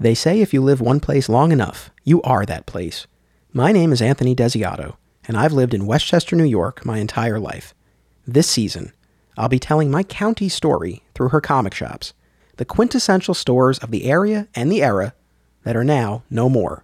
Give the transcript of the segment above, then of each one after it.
They say if you live one place long enough, you are that place. My name is Anthony Desiato, and I've lived in Westchester, New York my entire life. This season, I'll be telling my county story through her comic shops, the quintessential stores of the area and the era that are now no more.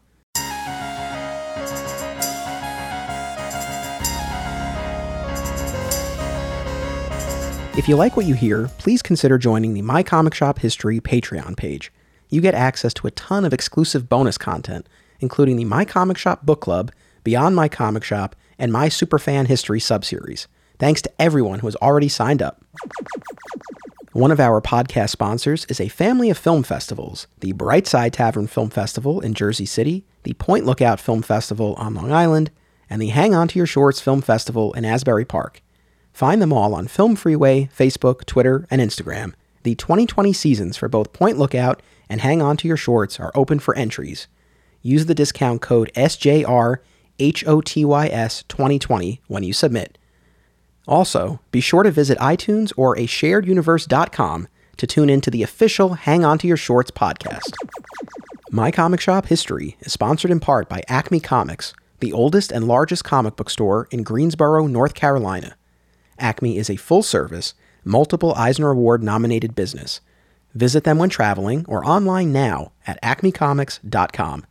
If you like what you hear, please consider joining the My Comic Shop History Patreon page. You get access to a ton of exclusive bonus content, including the My Comic Shop Book Club, Beyond My Comic Shop, and My Superfan History subseries. Thanks to everyone who has already signed up. One of our podcast sponsors is a family of film festivals the Brightside Tavern Film Festival in Jersey City, the Point Lookout Film Festival on Long Island, and the Hang On to Your Shorts Film Festival in Asbury Park. Find them all on Film Freeway, Facebook, Twitter, and Instagram. The 2020 seasons for both Point Lookout and Hang On to Your Shorts are open for entries. Use the discount code SJRHOTYS2020 when you submit. Also, be sure to visit iTunes or a shareduniverse.com to tune into the official Hang On to Your Shorts podcast. My Comic Shop History is sponsored in part by Acme Comics, the oldest and largest comic book store in Greensboro, North Carolina. Acme is a full service, multiple Eisner Award nominated business. Visit them when traveling or online now at acmecomics.com.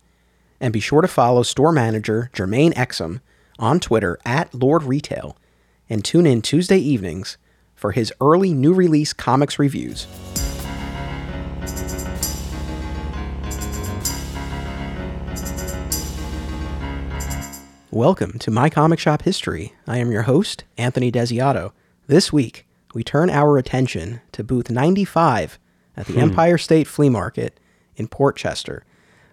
And be sure to follow store manager Jermaine Exum on Twitter at Lord Retail and tune in Tuesday evenings for his early new release comics reviews. Welcome to My Comic Shop History. I am your host, Anthony Desiato. This week, we turn our attention to booth 95 at the hmm. Empire State Flea Market in Port Chester.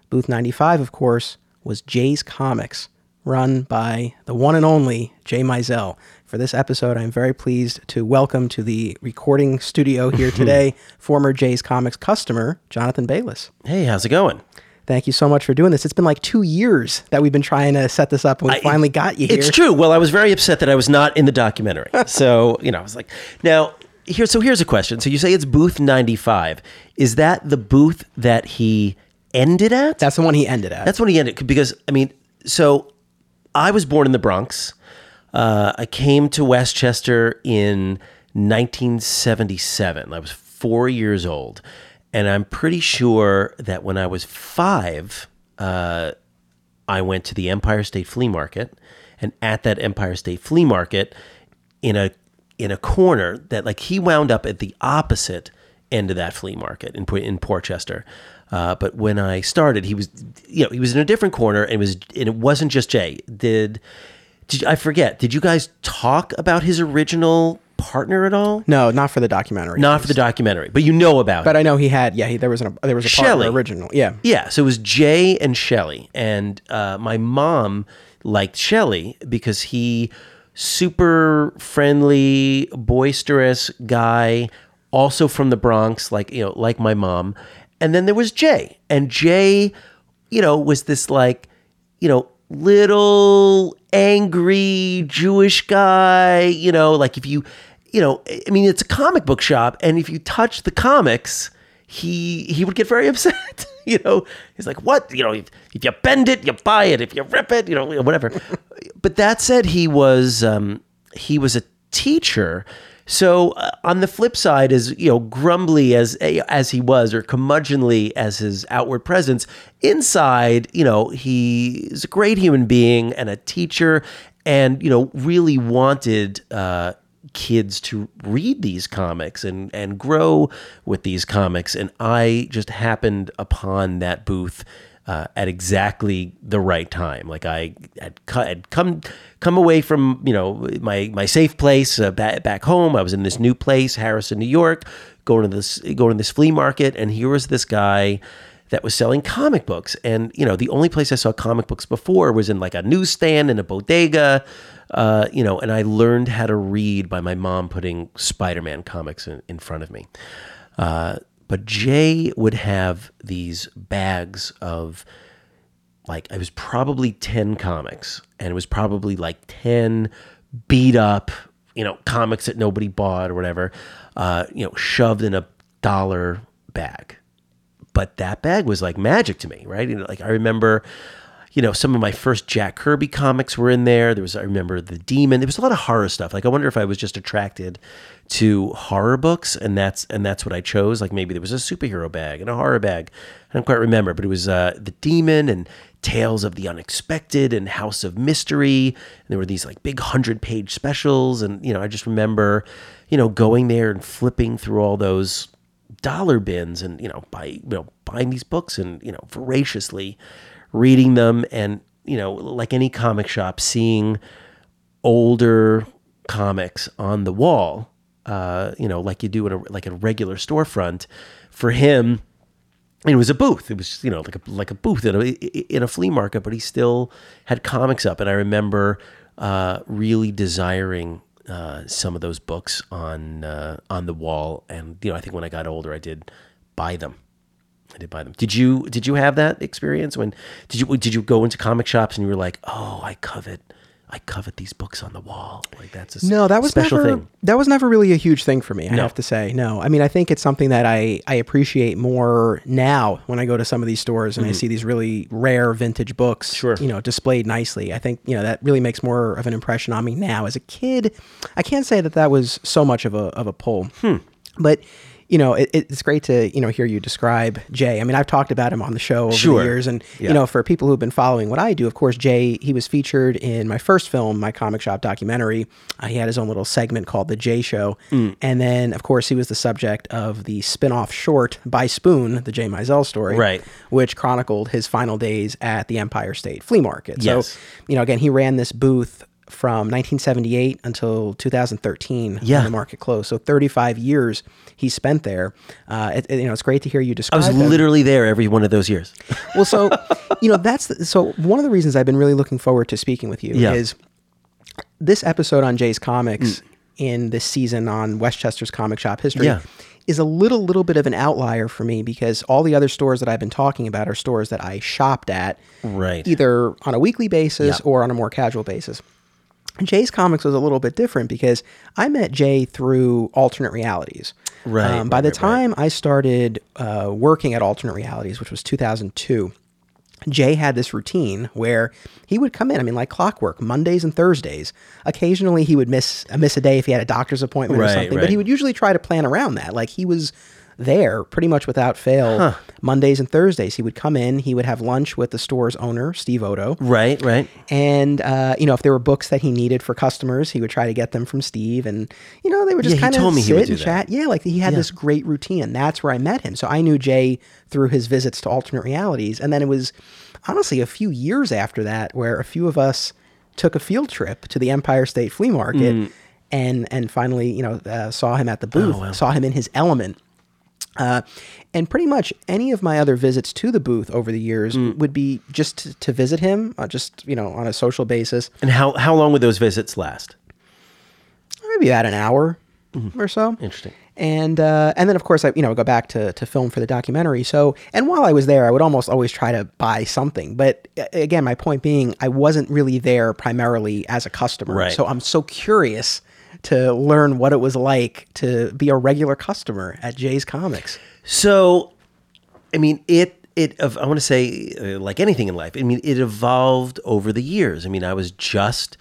Booth 95, of course, was Jay's Comics, run by the one and only Jay Mizell. For this episode, I'm very pleased to welcome to the recording studio here today former Jay's Comics customer, Jonathan Baylis. Hey, how's it going? Thank you so much for doing this. It's been like two years that we've been trying to set this up, and we I- finally got you here. It's true. Well, I was very upset that I was not in the documentary. so, you know, I was like, now, here, so here's a question. So you say it's booth 95. Is that the booth that he ended at? That's the one he ended at. That's when he ended. Because, I mean, so I was born in the Bronx. Uh, I came to Westchester in 1977. I was four years old. And I'm pretty sure that when I was five, uh, I went to the Empire State Flea Market, and at that Empire State Flea Market, in a in a corner that like he wound up at the opposite end of that flea market in in Portchester. Uh, but when I started, he was you know he was in a different corner, and it was and it wasn't just Jay. Did did I forget? Did you guys talk about his original partner at all? no, not for the documentary. Not for the documentary, but you know about But it. I know he had. Yeah, he, there was an, there was a partner original. Yeah, Yeah, so it was Jay and Shelly, and uh, my mom liked Shelly because he super friendly, boisterous guy, also from the Bronx, like you know, like my mom. And then there was Jay, and Jay, you know, was this like, you know, little angry Jewish guy. You know, like if you, you know, I mean, it's a comic book shop, and if you touch the comics he he would get very upset. you know, he's like, "What? You know, if, if you bend it, you buy it. If you rip it, you know, whatever." but that said, he was um, he was a teacher. So uh, on the flip side, as you know, grumbly as as he was, or curmudgeonly as his outward presence, inside, you know, he is a great human being and a teacher, and you know, really wanted. Uh, kids to read these comics and and grow with these comics. And I just happened upon that booth uh, at exactly the right time. Like I had, cu- had come come away from you know my my safe place uh, back, back home. I was in this new place Harrison New York going to this going to this flea market. And here was this guy that was selling comic books. And, you know, the only place I saw comic books before was in like a newsstand in a bodega, uh, you know, and I learned how to read by my mom putting Spider Man comics in, in front of me. Uh, but Jay would have these bags of like, it was probably 10 comics, and it was probably like 10 beat up, you know, comics that nobody bought or whatever, uh, you know, shoved in a dollar bag but that bag was like magic to me, right? You know, like I remember, you know, some of my first Jack Kirby comics were in there. There was, I remember the Demon. There was a lot of horror stuff. Like I wonder if I was just attracted to horror books, and that's and that's what I chose. Like maybe there was a superhero bag and a horror bag. I don't quite remember, but it was uh, the Demon and Tales of the Unexpected and House of Mystery. And there were these like big hundred page specials, and you know, I just remember, you know, going there and flipping through all those dollar bins and you know buy you know buying these books and you know voraciously reading them and you know like any comic shop seeing older comics on the wall uh, you know like you do in a like a regular storefront. For him it was a booth. It was you know like a like a booth in a in a flea market but he still had comics up. And i remember uh, really desiring uh, some of those books on uh, on the wall, and you know, I think when I got older, I did buy them. I did buy them. Did you did you have that experience when did you did you go into comic shops and you were like, oh, I covet I covet these books on the wall. Like that's a no, that was special never, thing. That was never really a huge thing for me. I No. have to say, no. I mean, I think it's something that I I appreciate more now when I go to some of these stores and I see these really rare vintage books, Mm-hmm. Sure. you know, displayed nicely. I think you know that really makes more of an impression on me now. As a kid, I can't say that that was so much of a of a pull, Hmm. but. You know, it, it's great to you know hear you describe Jay. I mean, I've talked about him on the show over Sure. the years, and Yeah. you know, for people who've been following what I do, of course, Jay, he was featured in my first film, my comic shop documentary. Uh, he had his own little segment called The Jay Show. Mm. And then, of course, he was the subject of the spin off short by Spoon, the Jay Mizell story, Right. which chronicled his final days at the Empire State Flea Market. Yes. So, you know, again, he ran this booth from 1978 until 2013 Yeah. when the market closed. So 35 years he spent there. Uh, it, it- you know, it's great to hear you describe. I was them. literally there every one of those years. Well, so you know that's the, so one of the reasons I've been really looking forward to speaking with you Yeah. is this episode on Jay's Comics in this season on Westchester's comic shop history Yeah. is a little little bit of an outlier for me because all the other stores that I've been talking about are stores that I shopped at Right. either on a weekly basis Yeah. or on a more casual basis. Jay's Comics was a little bit different because I met Jay through alternate realities. Right, Um, by right, the right, right. time I started uh, working at alternate realities, which was 2002, Jay had this routine where he would come in. I mean, like clockwork, Mondays and Thursdays. Occasionally, he would miss uh, miss a day if he had a doctor's appointment or Right, something. But he would usually try to plan around that. Like he was there pretty much without fail. Mondays and Thursdays, he would come in. He would have lunch with the store's owner, Steve Odo. Right, right. And uh, you know, if there were books that he needed for customers, he would try to get them from Steve, and you know, they would just Yeah, kind of told me he sit and chat. Yeah, like he had this great routine, and that's where I met him. So I knew Jay through his visits to alternate realities, and then it was honestly a few years after that where a few of us took a field trip to the Empire State Flea Market, Mm. and and finally, you know, uh, saw him at the booth, Oh, saw him in his element. Uh, and pretty much any of my other visits to the booth over the years Mm. would be just to, to visit him, uh, just you know, on a social basis. And how how long would those visits last? maybe about an hour Mm-hmm. or so. Interesting. And uh, and then of course I you know go back to, to film for the documentary. So and while I was there, I would almost always try to buy something. But again, my point being, I wasn't really there primarily as a customer. Right. So I'm so curious to learn what it was like to be a regular customer at Jay's Comics. So, I mean, it it I want to say uh, like anything in life. I mean, it evolved over the years. I mean, I was just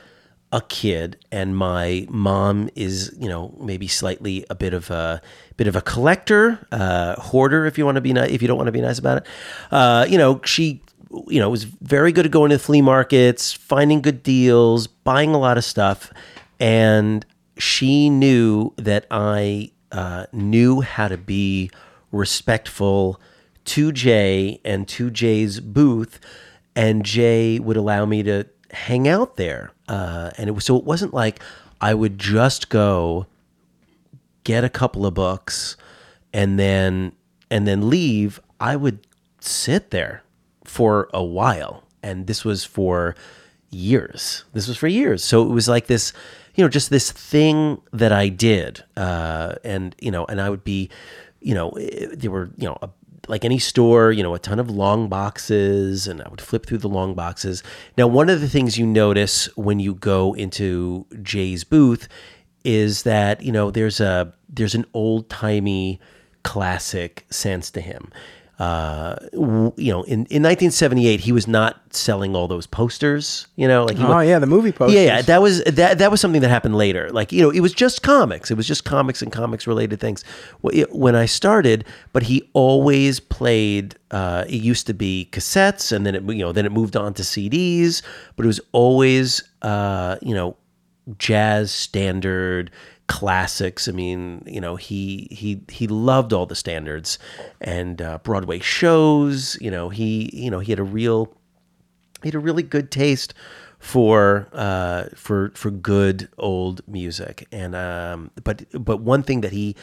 a kid, and my mom is you know maybe slightly a bit of a bit of a collector, uh, hoarder, if you want to be nice, if you don't want to be nice about it. Uh, you know, she you know was very good at going to flea markets, finding good deals, buying a lot of stuff, and she knew that I uh, knew how to be respectful to Jay and to Jay's booth, and Jay would allow me to hang out there. Uh, and it was so it wasn't like I would just go get a couple of books and then and then leave. I would sit there for a while, and this was for years. This was for years. So it was like this, you know, just this thing that I did, uh, and you know, and I would be, you know, eh, there were, you know, a, like any store, you know, a ton of long boxes, and I would flip through the long boxes. Now, one of the things you notice when you go into Jay's booth is that you know there's a there's an old timey classic sense to him. Uh, w- you know, in, in 1978, he was not selling all those posters. You know, like he Oh yeah, the movie posters. yeah, yeah, that was that. That was something that happened later. Like you know, it was just comics. It was just comics and comics related things when I started. But he always played. Uh, it used to be cassettes, and then it you know then it moved on to CDs. But it was always uh, you know jazz standard classics. I mean, you know, he he he loved all the standards and uh, Broadway shows. You know, he you know he had a real he had a really good taste for uh, for for good old music. And um, but but one thing that he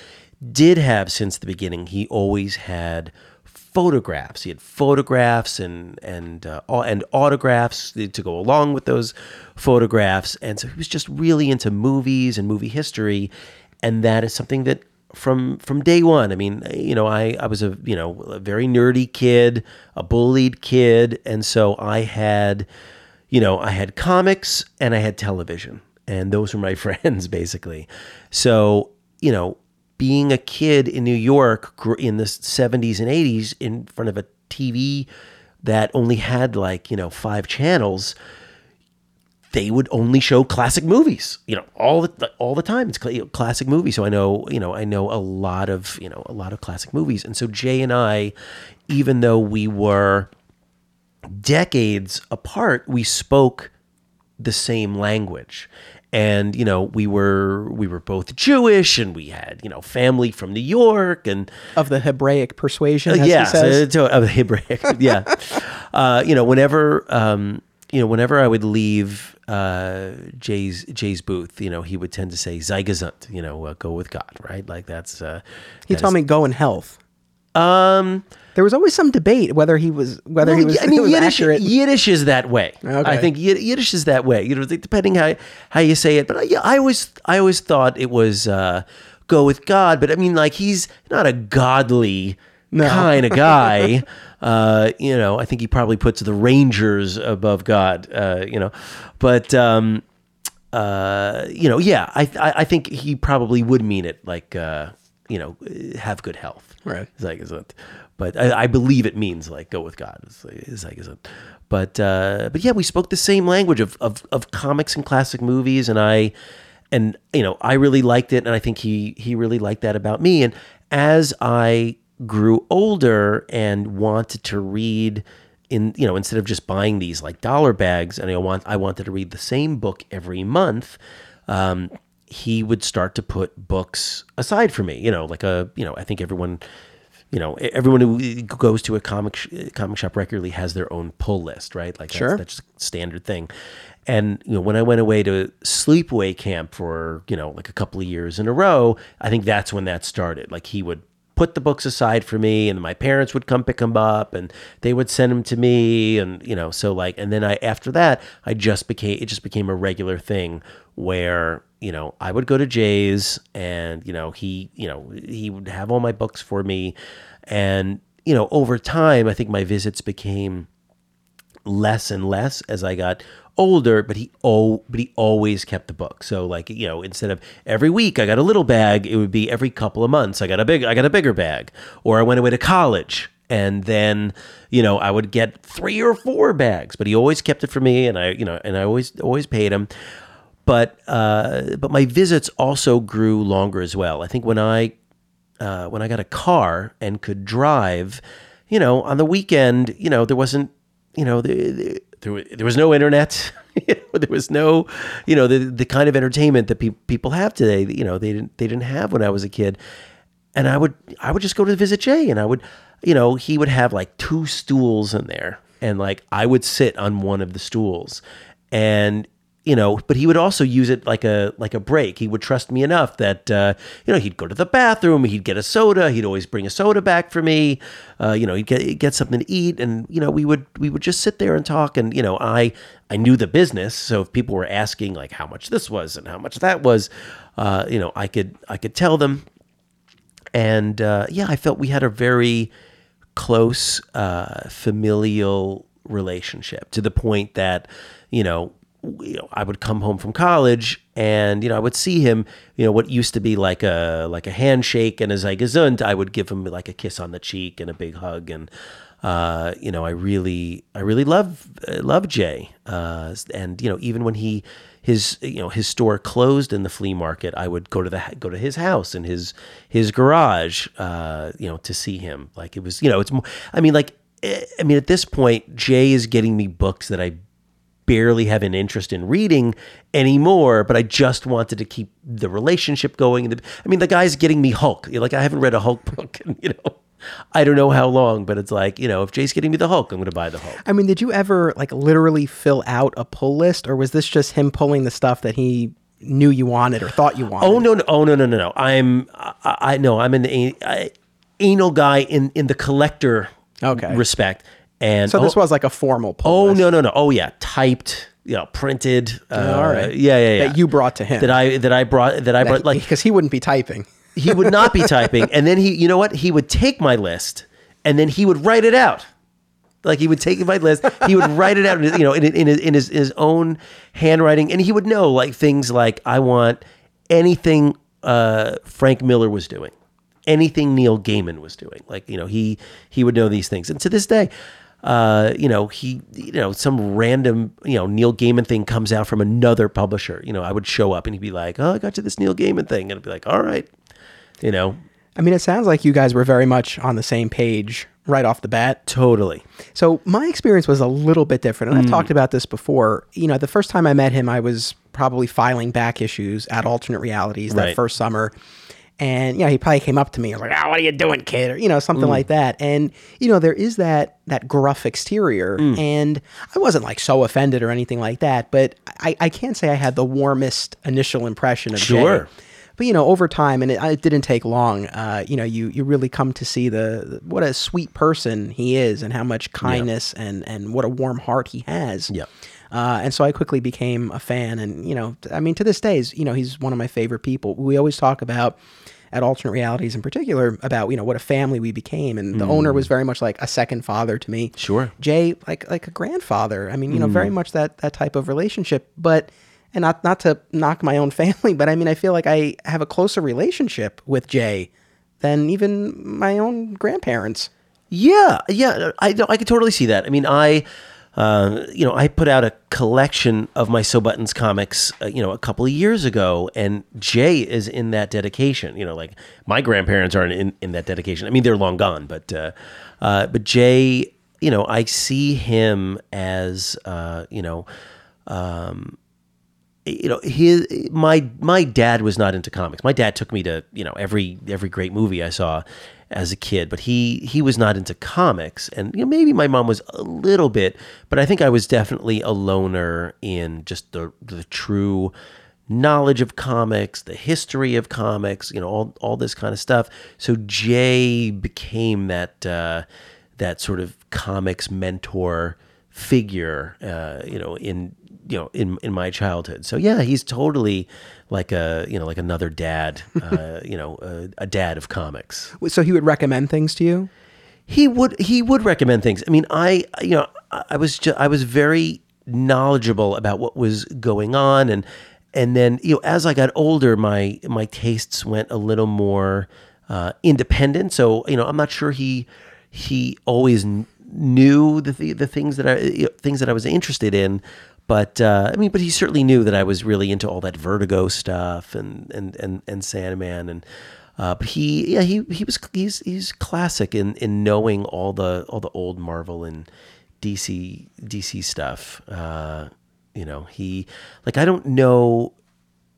did have since the beginning, he always had photographs. He had photographs and and uh, and autographs to go along with those photographs. And so he was just really into movies and movie history, and that is something that from from day one. I mean, you know, I I was a you know a very nerdy kid, a bullied kid, and so I had, you know, I had comics and I had television, and those were my friends basically. So you know, being a kid in New York in the 70s and 80s in front of a TV that only had like, you know, five channels, they would only show classic movies, you know, all the all the time. It's classic movies. So I know, you know, I know a lot of, you know, a lot of classic movies. And so Jay and I, even though we were decades apart, we spoke the same language and you know we were we were both jewish and we had you know family from new york and of the Hebraic persuasion. As Uh, says. so, of hebraic yeah uh, you know whenever um, you know whenever i would leave uh, jay's jay's booth you know he would tend to say zygazant you know uh, go with god right like that's uh he that told is- me go in health. um There was always some debate whether he was whether he was, I mean, was Yiddish, accurate. Yiddish is that way. Okay. I think Yiddish is that way. You know, depending how how you say it. But I, yeah, I always I always thought it was uh, go with God. But I mean, like he's not a godly kind of guy. uh, you know, I think he probably puts the Rangers above God. Uh, you know, but. Um, uh, you know, yeah, I, I I think he probably would mean it like uh, you know, have good health. Right. It's like isn't, but I, I believe it means like go with God. It's like, it's like isn't, but uh, but yeah, we spoke the same language of, of of comics and classic movies, and I and you know I really liked it, and I think he he really liked that about me. And as I grew older and wanted to read in you know instead of just buying these like dollar bags and I want I wanted to read the same book every month um, he would start to put books aside for me you know like a you know I think everyone you know everyone who goes to a comic sh- uh, comic shop regularly has their own pull list right? Like that's, Sure. that's just a standard thing. And you know when I went away to sleepaway camp for you know like a couple of years in a row I think that's when that started. Like he would put the books aside for me and my parents would come pick them up and they would send them to me and you know so like and then I after that I just became it just became a regular thing where you know I would go to Jay's and you know he you know he would have all my books for me and you know over time I think my visits became less and less as I got older, but he oh but he always kept the book. So like, you know, instead of every week I got a little bag, it would be every couple of months I got a big I got a bigger bag. Or I went away to college and then, you know, I would get three or four bags, but he always kept it for me and I, you know, and I always always paid him. But uh but my visits also grew longer as well. I think when I uh, when I got a car and could drive, you know, on the weekend, you know, there wasn't, you know, there, there, there, there was no internet. There was no, you know, the the kind of entertainment that pe- people have today. You know, they didn't they didn't have when I was a kid. And I would I would just go to visit Jay, and I would, you know, he would have like two stools in there, and like I would sit on one of the stools, and you know, but he would also use it like a like a break. He would trust me enough that uh, you know he'd go to the bathroom, he'd get a soda, he'd always bring a soda back for me. Uh, you know, he'd get get something to eat, and you know we would we would just sit there and talk. And you know, I I knew the business, so if people were asking like how much this was and how much that was, uh, you know, I could I could tell them. And uh, yeah, I felt we had a very close uh, familial relationship to the point that you know you know, I would come home from college and, you know, I would see him, you know, what used to be like a, like a handshake and a I I would give him like a kiss on the cheek and a big hug. And, uh, you know, I really, I really love, love Jay. Uh, and, you know, even when he, his, you know, his store closed in the flea market, I would go to the, go to his house and his, his garage, uh, you know, to see him. Like it was, you know, it's more, I mean, like, eh, I mean, at this point, Jay is getting me books that I barely have an interest in reading anymore, but I just wanted to keep the relationship going. I mean, the guy's getting me Hulk. Like I haven't read a Hulk book, in, you know, I don't know how long, but it's like you know, if Jay's getting me the Hulk, I'm going to buy the Hulk. I mean, did you ever like literally fill out a pull list, or was this just him pulling the stuff that he knew you wanted or thought you oh, wanted? Oh no, no, oh no, no, no, no. I'm, I, I know, I'm an I, anal guy in in the collector Okay. respect. And So this oh, was like a formal pull oh list no, no, no. Oh yeah, typed, you know, printed. Uh, all right. Yeah, yeah, yeah. that you brought to him. that I that I brought that I brought like because he wouldn't be typing. he would not be typing and then he you know what he would take my list and then he would write it out like he would take my list he would write it out you know in, in, his, in his, his own handwriting and he would know like things like i want anything uh, frank miller was doing anything neil gaiman was doing like you know he he would know these things and to this day uh, you know, he, you know, some random, you know, Neil Gaiman thing comes out from another publisher. You know, I would show up and he'd be like, "Oh, I got you this Neil Gaiman thing," and I'd be like, "All right," you know, I mean, it sounds like you guys were very much on the same page right off the bat. totally. So my experience was a little bit different, and I've talked about this before. You know, the first time I met him, I was probably filing back issues at Alternate Realities that Right. first summer. And you know, he probably came up to me and was like, "Ah, what are you doing, kid?" or you know, something like that. And you know, there is that that gruff exterior, and I wasn't like so offended or anything like that. But I, I can't say I had the warmest initial impression of Jay. Sure. But you know, over time, and it, it didn't take long. Uh, you know, you you really come to see the what a sweet person he is, and how much kindness and and what a warm heart he has. Yeah. Uh, and so I quickly became a fan, and you know, I mean, to this day, you know, he's one of my favorite people. We always talk about at alternate realities in particular about you know what a family we became. And the owner was very much like a second father to me. Sure. jay like like a grandfather. I mean you know very much that that type of relationship. But and not not to knock my own family but i mean i feel like i have a closer relationship with jay than even my own grandparents. Yeah, yeah, I I could totally see that. I mean, I, uh, you know, I put out a collection of my So Buttons comics, uh, you know, a couple of years ago, and Jay is in that dedication. You know, like my grandparents aren't in, in that dedication. I mean, they're long gone, but uh, uh, but Jay, you know, I see him as, uh, you know. Um, you know his my my dad was not into comics my dad took me to you know every every great movie i saw as a kid but he he was not into comics. And you know maybe my mom was a little bit but i think i was definitely a loner in just the the true knowledge of comics the history of comics you know all all this kind of stuff. So jay became that uh that sort of comics mentor figure uh you know in you know in in my childhood. So yeah he's totally like a you know like another dad uh you know a, a dad of comics. So he would recommend things to you? He would he would recommend things. I mean i you know i was just i was very knowledgeable about what was going on and and then you know as i got older my my tastes went a little more uh, independent. So you know i'm not sure he he always kn- knew the th- the things that i you know, things that i was interested in but uh, I mean, but he certainly knew that I was really into all that Vertigo stuff and and and and Sandman and uh, but he yeah he he was he's he's classic in in knowing all the all the old Marvel and DC DC stuff. Uh, you know, he like I don't know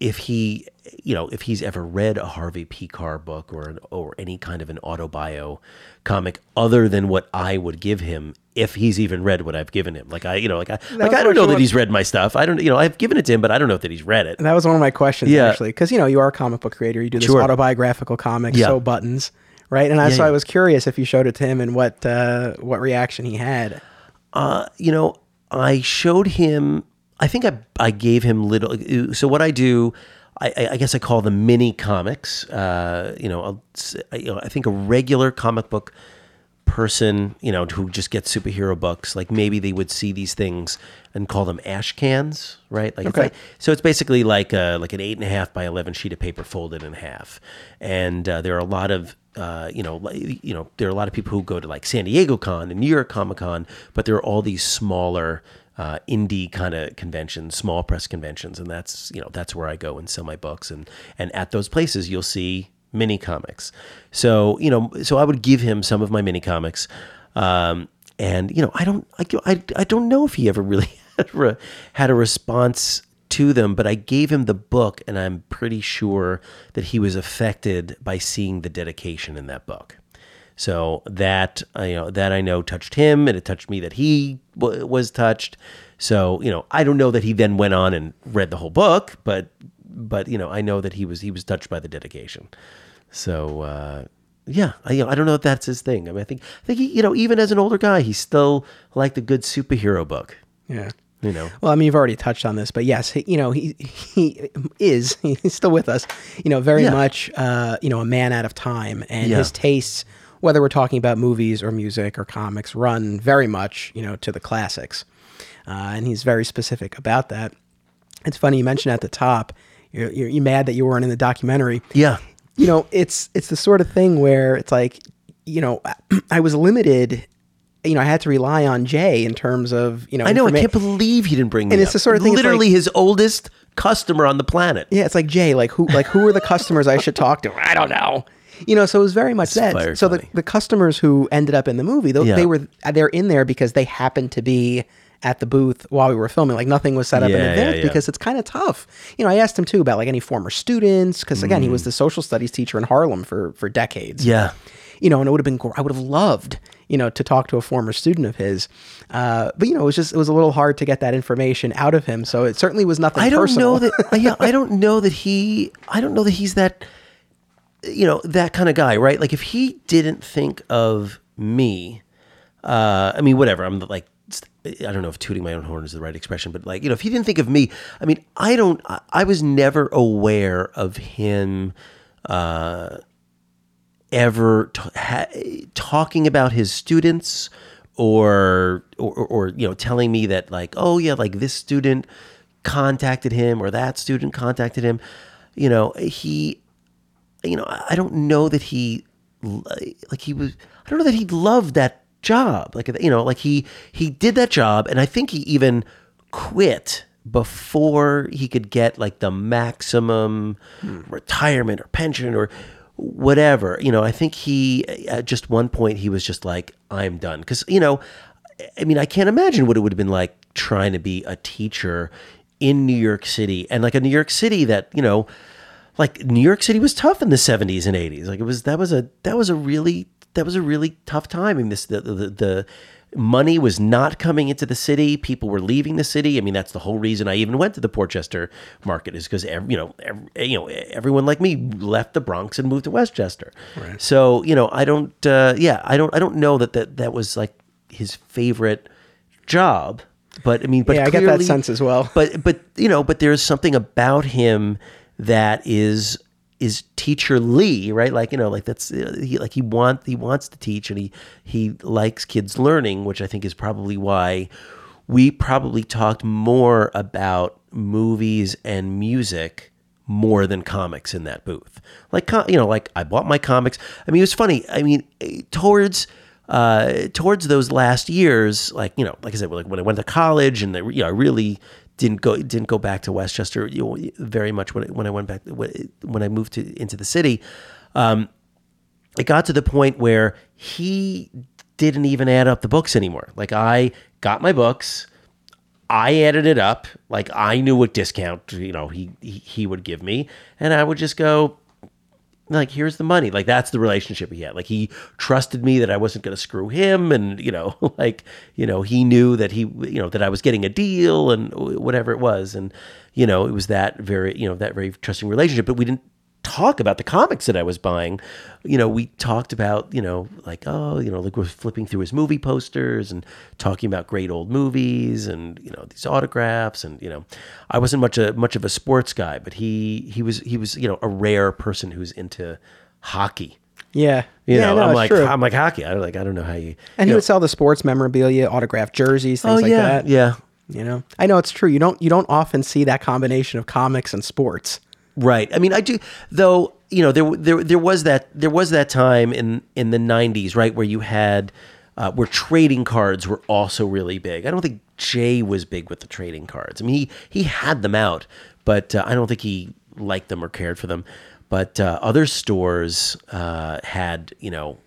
if he you know if he's ever read a Harvey Pekar book or an, or any kind of an autobio comic other than what I would give him if he's even read what I've given him. Like I you know like I like I don't know that he's read my stuff. I don't you know I've given it to him, but I don't know that he's read it. And that was one of my questions Yeah. actually, because you know you are a comic book creator. You do this Sure. autobiographical comics, Yeah. so buttons, right? And I, Yeah, so. I was curious if you showed it to him and what uh, what reaction he had. uh, you know, I showed him. I think I I gave him little. So what I do, I, I- I guess I call them mini comics. Uh, you know, I'll, you know, I think a regular comic book person, you know, who just gets superhero books, like maybe they would see these things and call them ash cans, right? Like, it's Okay. like so it's basically like a, like an eight and a half by eleven sheet of paper folded in half, and uh, there are a lot of uh, you know, you know, there are a lot of people who go to like San Diego Con and New York Comic Con, but there are all these smaller uh, indie kind of conventions, small press conventions, and that's you know that's where I go and sell my books, and and at those places you'll see mini comics. So you know, so I would give him some of my mini comics, um, and you know, I don't, I, I, I don't know if he ever really had a, had a response to them, but I gave him the book, and I'm pretty sure that he was affected by seeing the dedication in that book. So that uh, you know that I know touched him, and it touched me that he w- was touched. So you know, I don't know that he then went on and read the whole book, but but you know, I know that he was he was touched by the dedication. So uh, yeah, I, you know, I don't know if that's his thing. I mean, I think I think he, you know, even as an older guy, he still liked a good superhero book. Yeah. You know, Well, I mean, you've already touched on this, but yes, he, you know, he he is he's still with us. You know, very Yeah. much, uh, you know, a man out of time, and Yeah. his tastes, whether we're talking about movies or music or comics, run very much, you know, to the classics, uh, and he's very specific about that. It's funny you mentioned at the top, you're, you're, you're mad that you weren't in the documentary. yeah, you know, it's it's the sort of thing where it's like, you know, I was limited. You know, I had to rely on Jay in terms of you know. I know. I can't believe he didn't bring me. And it's up. the sort of thing, Literally, like- his oldest customer on the planet. Yeah, it's like Jay, like who, like who are the customers I should talk to? I don't know. You know, so it was very much that. So the, the customers who ended up in the movie, they, Yeah. they were they're in there because they happened to be at the booth while we were filming. Like nothing was set up in advance yeah, yeah. because it's kind of tough. You know, I asked him too about like any former students because again, he was the social studies teacher in Harlem for for decades. Mm. Yeah. You know, and it would have been I would have loved you know to talk to a former student of his, uh, but you know it was just it was a little hard to get that information out of him. So it certainly was nothing. I don't personal. know that. yeah, I don't know that he. I don't know that he's that. You know that kind of guy, right? Like if he didn't think of me, uh, I mean, whatever. I'm like, I don't know if tooting my own horn is the right expression, but like, you know, if he didn't think of me, I mean, I don't. I, I was never aware of him. Uh, ever t- ha- talking about his students or, or or you know telling me that like oh yeah like this student contacted him or that student contacted him you know he you know i don't know that he like he was i don't know that he loved that job. Like you know like he he did that job and i think he even quit before he could get like the maximum hmm. retirement or pension or whatever. You know i think he at just one point he was just like i'm done. Because you know i mean i can't imagine what it would have been like trying to be a teacher in new york city and like a new york city that you know like New York City was tough in the 70s and 80s. Like it was that was a that was a really that was a really tough time. I mean this the the, the money was not coming into the city. People were leaving the city. I mean that's the whole reason I even went to the Portchester market is because you know every, you know everyone like me left the Bronx and moved to Westchester. So you know I don't uh, yeah I don't I don't know that that that was like his favorite job. But I mean, but Yeah, I get that sense as well. But but you know, but there's something about him that is is teacherly, right? Like you know, like that's uh, he like he want he wants to teach and he he likes kids learning, which I think is probably why we probably talked more about movies and music more than comics in that booth. Like you know, like I bought my comics. I mean, it was funny. I mean, eh, towards uh, towards those last years, like you know, like I said, like when I went to college, and I, you know, I really didn't go didn't go back to Westchester you know, very much when I, when I went back when I moved to into the city. Um, it got to the point where he didn't even add up the books anymore. Like I got my books, I added it up. Like I knew what discount you know he he, he would give me, and I would just go like here's the money. Like that's the relationship he had. Like he trusted me that i wasn't going to screw him and you know like you know he knew that he you know that i was getting a deal and whatever it was. And you know it was that very you know that very trusting relationship. But we didn't talk about the comics that i was buying you know we talked about you know like oh you know like we're flipping through his movie posters and talking about great old movies and you know these autographs and you know i wasn't much a much of a sports guy but he he was he was you know a rare person who's into hockey Yeah. You yeah, know, no, I'm like true. I'm like hockey. I like I don't know how you. and you he know, would sell the sports memorabilia, autographed jerseys, things oh like yeah, that. yeah. You know, I know it's true. You don't you don't often see that combination of comics and sports. Right. I mean, I do though. You know, there there there was that there was that time in in the '90s, right, where you had uh, where trading cards were also really big. I don't think Jay was big with the trading cards. I mean, he he had them out, but uh, I don't think he liked them or cared for them. But uh, other stores uh, had, you know,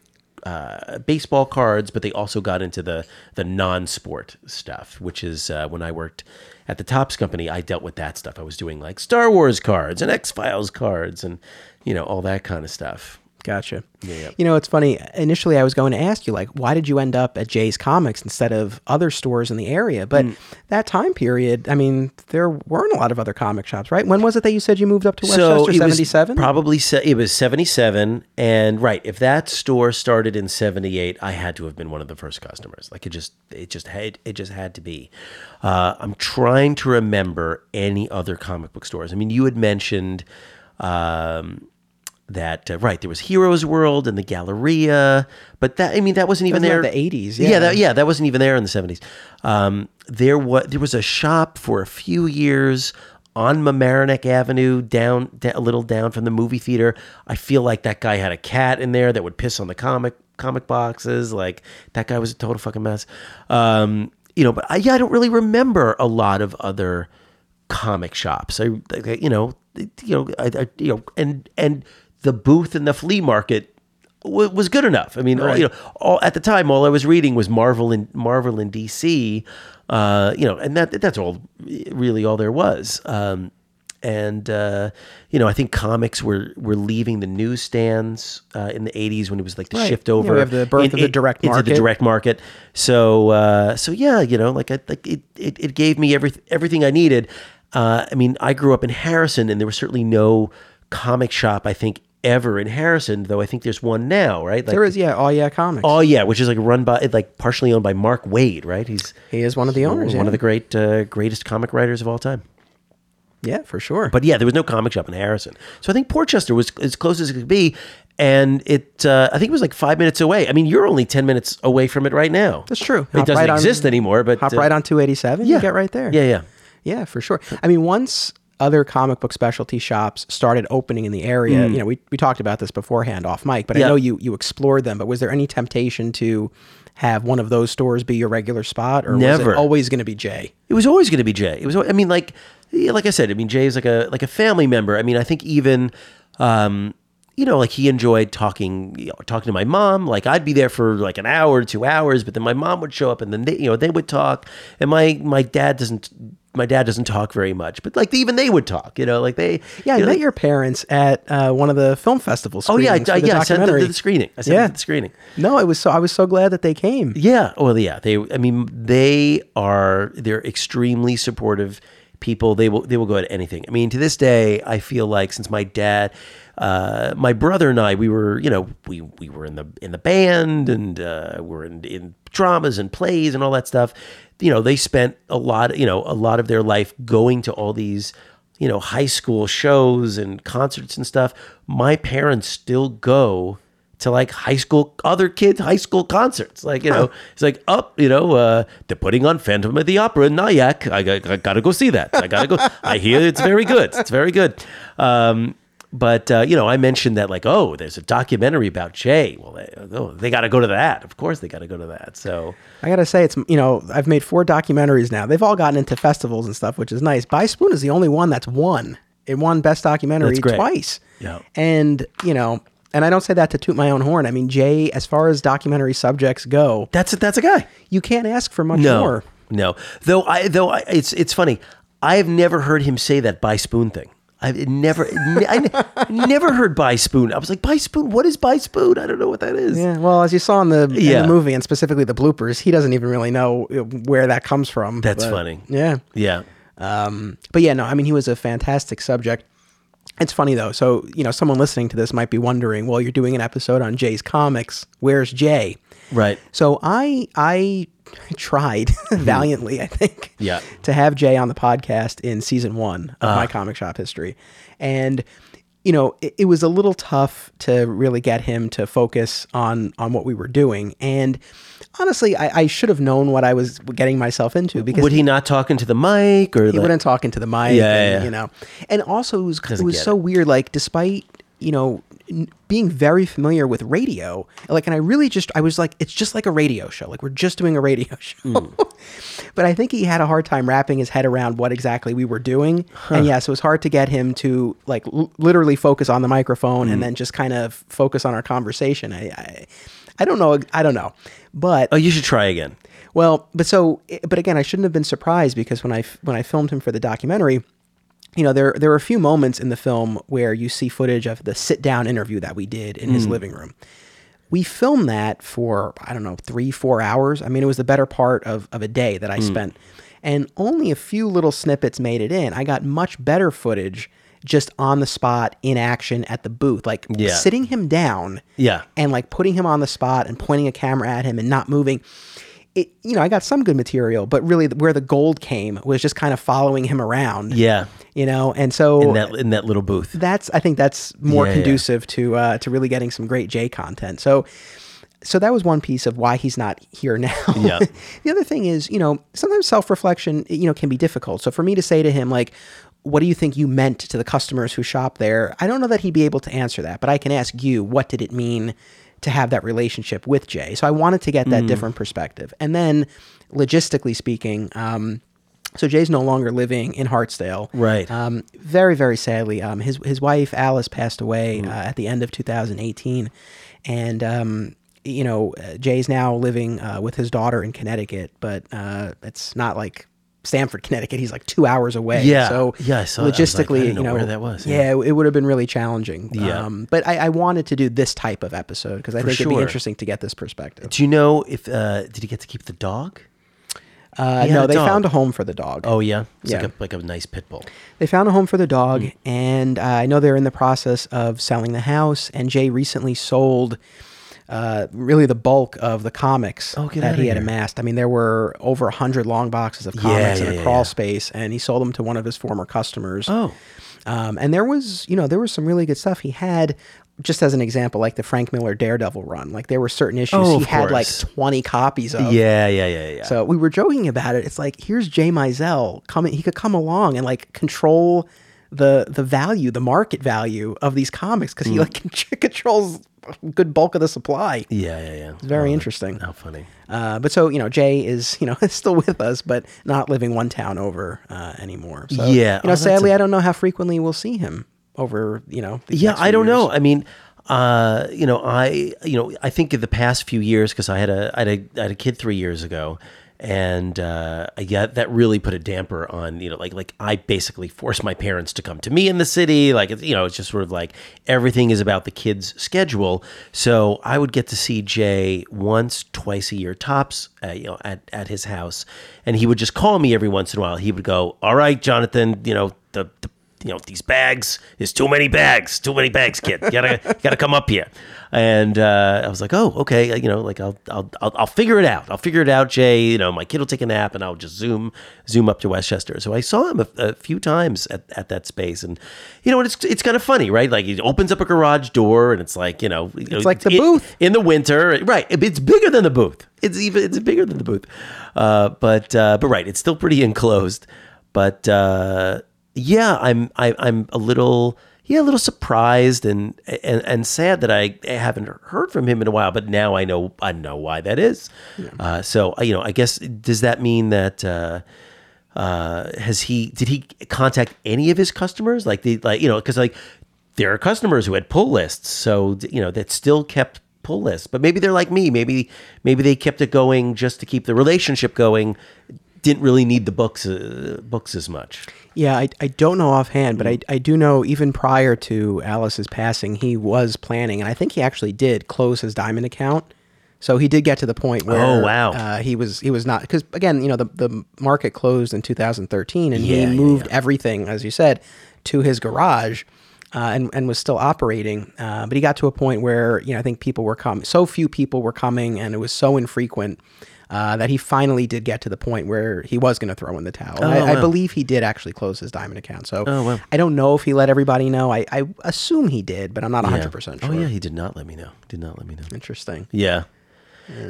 uh, baseball cards, but they also got into the the non-sport stuff, which is uh, when I worked at the Topps Company. I dealt with that stuff. I was doing like Star Wars cards and X Files cards, and you know all that kind of stuff. Gotcha. yeah. You know, it's funny. Initially, I was going to ask you, like, why did you end up at Jay's Comics instead of other stores in the area? But Mm. that time period, I mean, there weren't a lot of other comic shops, right? When was it that you said you moved up to So Westchester? it was Seventy seven. probably se- it was seventy seven, and right. If that store started in seventy eight, I had to have been one of the first customers. Like it just it just had it just had to be. Uh, I'm trying to remember any other comic book stores. I mean, you had mentioned. Um, that uh, right there was Heroes World and the Galleria, but that I mean that wasn't even there. that the 80s? yeah, Yeah. that, yeah, that wasn't even there in the seventies. Um, there was there was a shop for a few years on Mamaroneck Avenue, down, da- a little down from the movie theater. I feel like that guy had a cat in there that would piss on the comic comic boxes. Like that guy was a total fucking mess. Um, you know, but I, yeah, I don't really remember a lot of other comic shops. I, I- you know, you know, I, I, you know, and and the booth in the flea market w- was good enough. I mean, all- you know, all, at the time, all I was reading was Marvel and Marvel and DC. Uh, you know, and that that's all really all there was. Um, and uh, you know, I think comics were were leaving the newsstands uh, in the '80s when it was like the Right. shift Yeah, over. we have the birth of the direct into the market. direct market. So uh, so yeah, you know, like I like it, it, it gave me every, everything I needed. Uh, I mean, I grew up in Harrison, and there was certainly no comic shop. I think ever in Harrison, though. I think there's one now, right? Like, There is, yeah, oh yeah, comics. Oh yeah, which is like run by like partially owned by Mark Waid, right? He's he is one of the owners. one yeah. of the great uh, greatest comic writers of all time. yeah, for sure. But yeah, there was no comic shop in Harrison, so I think Portchester was as close as it could be, and it uh, I think it was like five minutes away. I mean, you're only ten minutes away from it right now. that's true. It Hop doesn't right on- exist anymore, but hop uh, right on two eighty seven. yeah, you get right there. Yeah, yeah. Yeah, for sure. I mean, once other comic book specialty shops started opening in the area, you know, we, we talked about this beforehand off mic, but. Yeah. I know you you explored them. But was there any temptation to have one of those stores be your regular spot, or was it always going to be Jay? It was always going to be Jay. It was. I mean, like, like I said. I mean, Jay is like a like a family member. I mean, I think even, um, you know, like he enjoyed talking, you know, talking to my mom. Like I'd be there for like an hour, two hours, but then my mom would show up, and then they, you know, they would talk. And my my dad doesn't. My dad doesn't talk very much, but like even they would talk. You know, like they. Yeah, I you know, met they- your parents at uh, one of the film festivals. Oh yeah, I, I- the yeah. I sent them to the screening. I sent Yeah. them to the screening. No, it was so I was so glad that they came. Yeah. Well, yeah. They. I mean, they are. They're extremely supportive people. They will. They will go at anything. I mean, to this day, I feel like since my dad, uh, my brother and I, we were. You know, we we were in the in the band and uh, we're in in dramas and plays and all that stuff. You know, they spent a lot. You know, a lot of their life going to all these. You know, high school shows and concerts and stuff. My parents still go to like high school other kids high school concerts like you know it's like up you know uh they're putting on phantom of the opera in nyack I, got- I gotta go see that i gotta go i hear it's very good it's very good um but uh, you know i mentioned that like oh there's a documentary about jay well they, oh, they gotta go to that of course they gotta go to that so I gotta say, it's you know I've made four documentaries now. They've all gotten into festivals and stuff, which is nice. By Spoon is the only one that's won. It won Best Documentary twice. Yeah. and you know, and I don't say that to toot my own horn. I mean, Jay, as far as documentary subjects go, that's a, that's a guy you can't ask for much no more. no though i though I, it's it's funny i've never heard him say that by spoon thing I've never, I never heard by spoon. I was like, by spoon? What is by spoon? I don't know what that is. Yeah, well, as you saw in the, in Yeah. the movie and specifically the bloopers, he doesn't even really know where that comes from. That's but- funny. Yeah. Yeah. Um, but yeah, no, I mean, he was a fantastic subject. It's funny though. So, you know, someone listening to this might be wondering, well, you're doing an episode on Jay's comics. Where's Jay? Right. So I I tried valiantly, I think, Yeah. to have Jay on the podcast in season one of Uh. my comic shop history, and you know, it, it was a little tough to really get him to focus on on what we were doing. And honestly, I, I should have known what I was getting myself into because Would he not talk into the mic or he wouldn't talk into the mic, Yeah, and, yeah, you know. And also, it was, it was so weird. Like, despite you know n- being very familiar with radio, like, and I really just I was like, it's just like a radio show. Like, we're just doing a radio show. Hmm. but I think he had a hard time wrapping his head around what exactly we were doing. And yes, it was hard to get him to like l- literally focus on the microphone Hmm. and then just kind of focus on our conversation. I, I I don't know. I don't know. But Oh, you should try again. well, but so, but again, I shouldn't have been surprised because when I when I filmed him for the documentary, you know, there there are a few moments in the film where you see footage of the sit down interview that we did in his hmm. living room. We filmed that for I don't know three four hours. I mean, it was the better part of of a day that I hmm. spent, and only a few little snippets made it in. I got much better footage just on the spot in action at the booth, like Yeah. sitting him down Yeah. and like putting him on the spot and pointing a camera at him and not moving. It, you know, I got some good material, but really where the gold came was just kind of following him around. Yeah. You know, and so In that in that little booth. that's I think that's more Yeah, yeah. conducive to uh, to really getting some great Jay content. So so that was one piece of why he's not here now. Yeah. the other thing is, you know, sometimes self reflection, you know, can be difficult. So for me to say to him like, "What do you think you meant to the customers who shop there?" I don't know that he'd be able to answer that, but I can ask you, what did it mean to have that relationship with Jay? So I wanted to get that Mm. different perspective, and then logistically speaking. Um, so Jay's no longer living in Hartsdale. Right. Um, very, very sadly, um, his his wife Alice passed away Mm. uh, at the end of 2018, and um, you know uh, Jay's now living uh, with his daughter in Connecticut, but uh, it's not like Stamford, Connecticut. He's like two hours away. Yeah. So Yeah, I saw that. I like, I logistically, you know know where that was. Yeah, it, it would have been really challenging. Yeah. Um, but I, I wanted to do this type of episode because I think it'd be interesting to get this perspective. Do you know if uh did he get to keep the dog? Uh, no, they dog. found a home for the dog. Oh yeah. It's Yeah. like a like a nice pit bull. They found a home for the dog, Mm. and uh, I know they're in the process of selling the house. And Jay recently sold uh, really the bulk of the comics Oh, that he had here. amassed. I mean, there were over a hundred long boxes of comics yeah, in a crawl yeah. space, and he sold them to one of his former customers. Oh. Um, and there was, you know, there was some really good stuff. He had, just as an example, like the Frank Miller Daredevil run. Like there were certain issues Oh, he had like twenty copies of. Yeah, yeah, yeah, yeah. So we were joking about it. It's like here's Jay Mizell coming. He could come along and like control the the value, the market value of these comics because he like con- controls a good bulk of the supply. yeah, yeah, yeah. It's very interesting. How funny. Uh, but so you know, Jay is you know still with us, but not living one town over uh, anymore. So, Yeah. you know, Oh, sadly, a- I don't know how frequently we'll see him over you know. Yeah, I don't years. know. I mean, uh, you know, I you know, I think in the past few years because I had a I had a, I had a kid three years ago, and uh, yeah, that really put a damper on you know, like like I basically forced my parents to come to me in the city. Like it's, you know, it's just sort of like everything is about the kid's schedule. So I would get to see Jay once, twice a year tops, uh, you know, at at his house, and he would just call me every once in a while. He would go, "All right, Jonathan, you know the." the you know these bags is too many bags too many bags kid. You gotta gotta come up here. And uh, i was like oh okay you know like I'll, I'll i'll i'll figure it out. I'll figure it out jay. You know my kid will take a nap and i'll just zoom zoom up to westchester. So i saw him a, a few times at, at that space. And you know it's it's kind of funny right? Like he opens up a garage door and it's like you know it's like the booth. in the winter right it's bigger than the booth. It's even it's bigger than the booth. Uh, but uh, but right it's still pretty enclosed. But uh, yeah, I'm I, I'm a little yeah a little surprised and and and sad that I haven't heard from him in a while. But now I know I know why that is. Uh, so you know, I guess does that mean that. Uh, uh, has he did he contact any of his customers like the like you know because like there are customers who had pull lists so you know that still kept pull lists but maybe they're like me maybe maybe they kept it going just to keep the relationship going didn't really need the books uh, books as much Yeah, I, I don't know offhand, but I, I do know even prior to Alice's passing, he was planning, and I think he actually did close his diamond account. So he did get to the point where Oh, wow. uh, he was he was not because again you know the the market closed in 2013 and Yeah, he yeah, moved everything as you said to his garage. Uh, and, and was still operating, uh, but he got to a point where you know I think people were coming. So few people were coming, and it was so infrequent uh, that he finally did get to the point where he was going to throw in the towel. I, I wow. believe he did actually close his diamond account. So Oh, wow. I don't know if he let everybody know. I, I assume he did, but I'm not 100% sure. Oh yeah, he did not let me know. Did not let me know. Interesting. Yeah.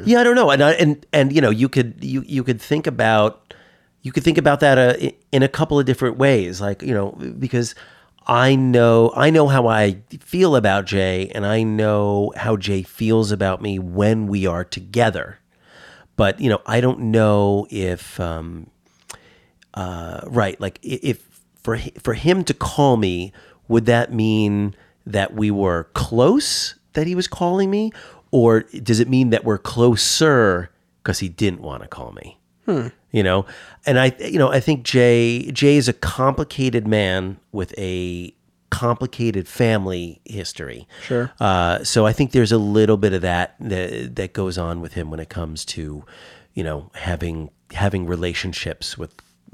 Yeah, I don't know. And I, and and you know, you could you you could think about you could think about that uh, in a couple of different ways. Like, you know, because I know I know how I feel about Jay and I know how Jay feels about me when we are together. But, you know, I don't know if um uh, right. Like if for for him to call me, would that mean that we were close? That he was calling me, or does it mean that we're closer because he didn't want to call me? You know, and I, you know, I think Jay Jay is a complicated man with a complicated family history. Sure. Uh, so I think there's a little bit of that, that that goes on with him when it comes to, you know, having having relationships with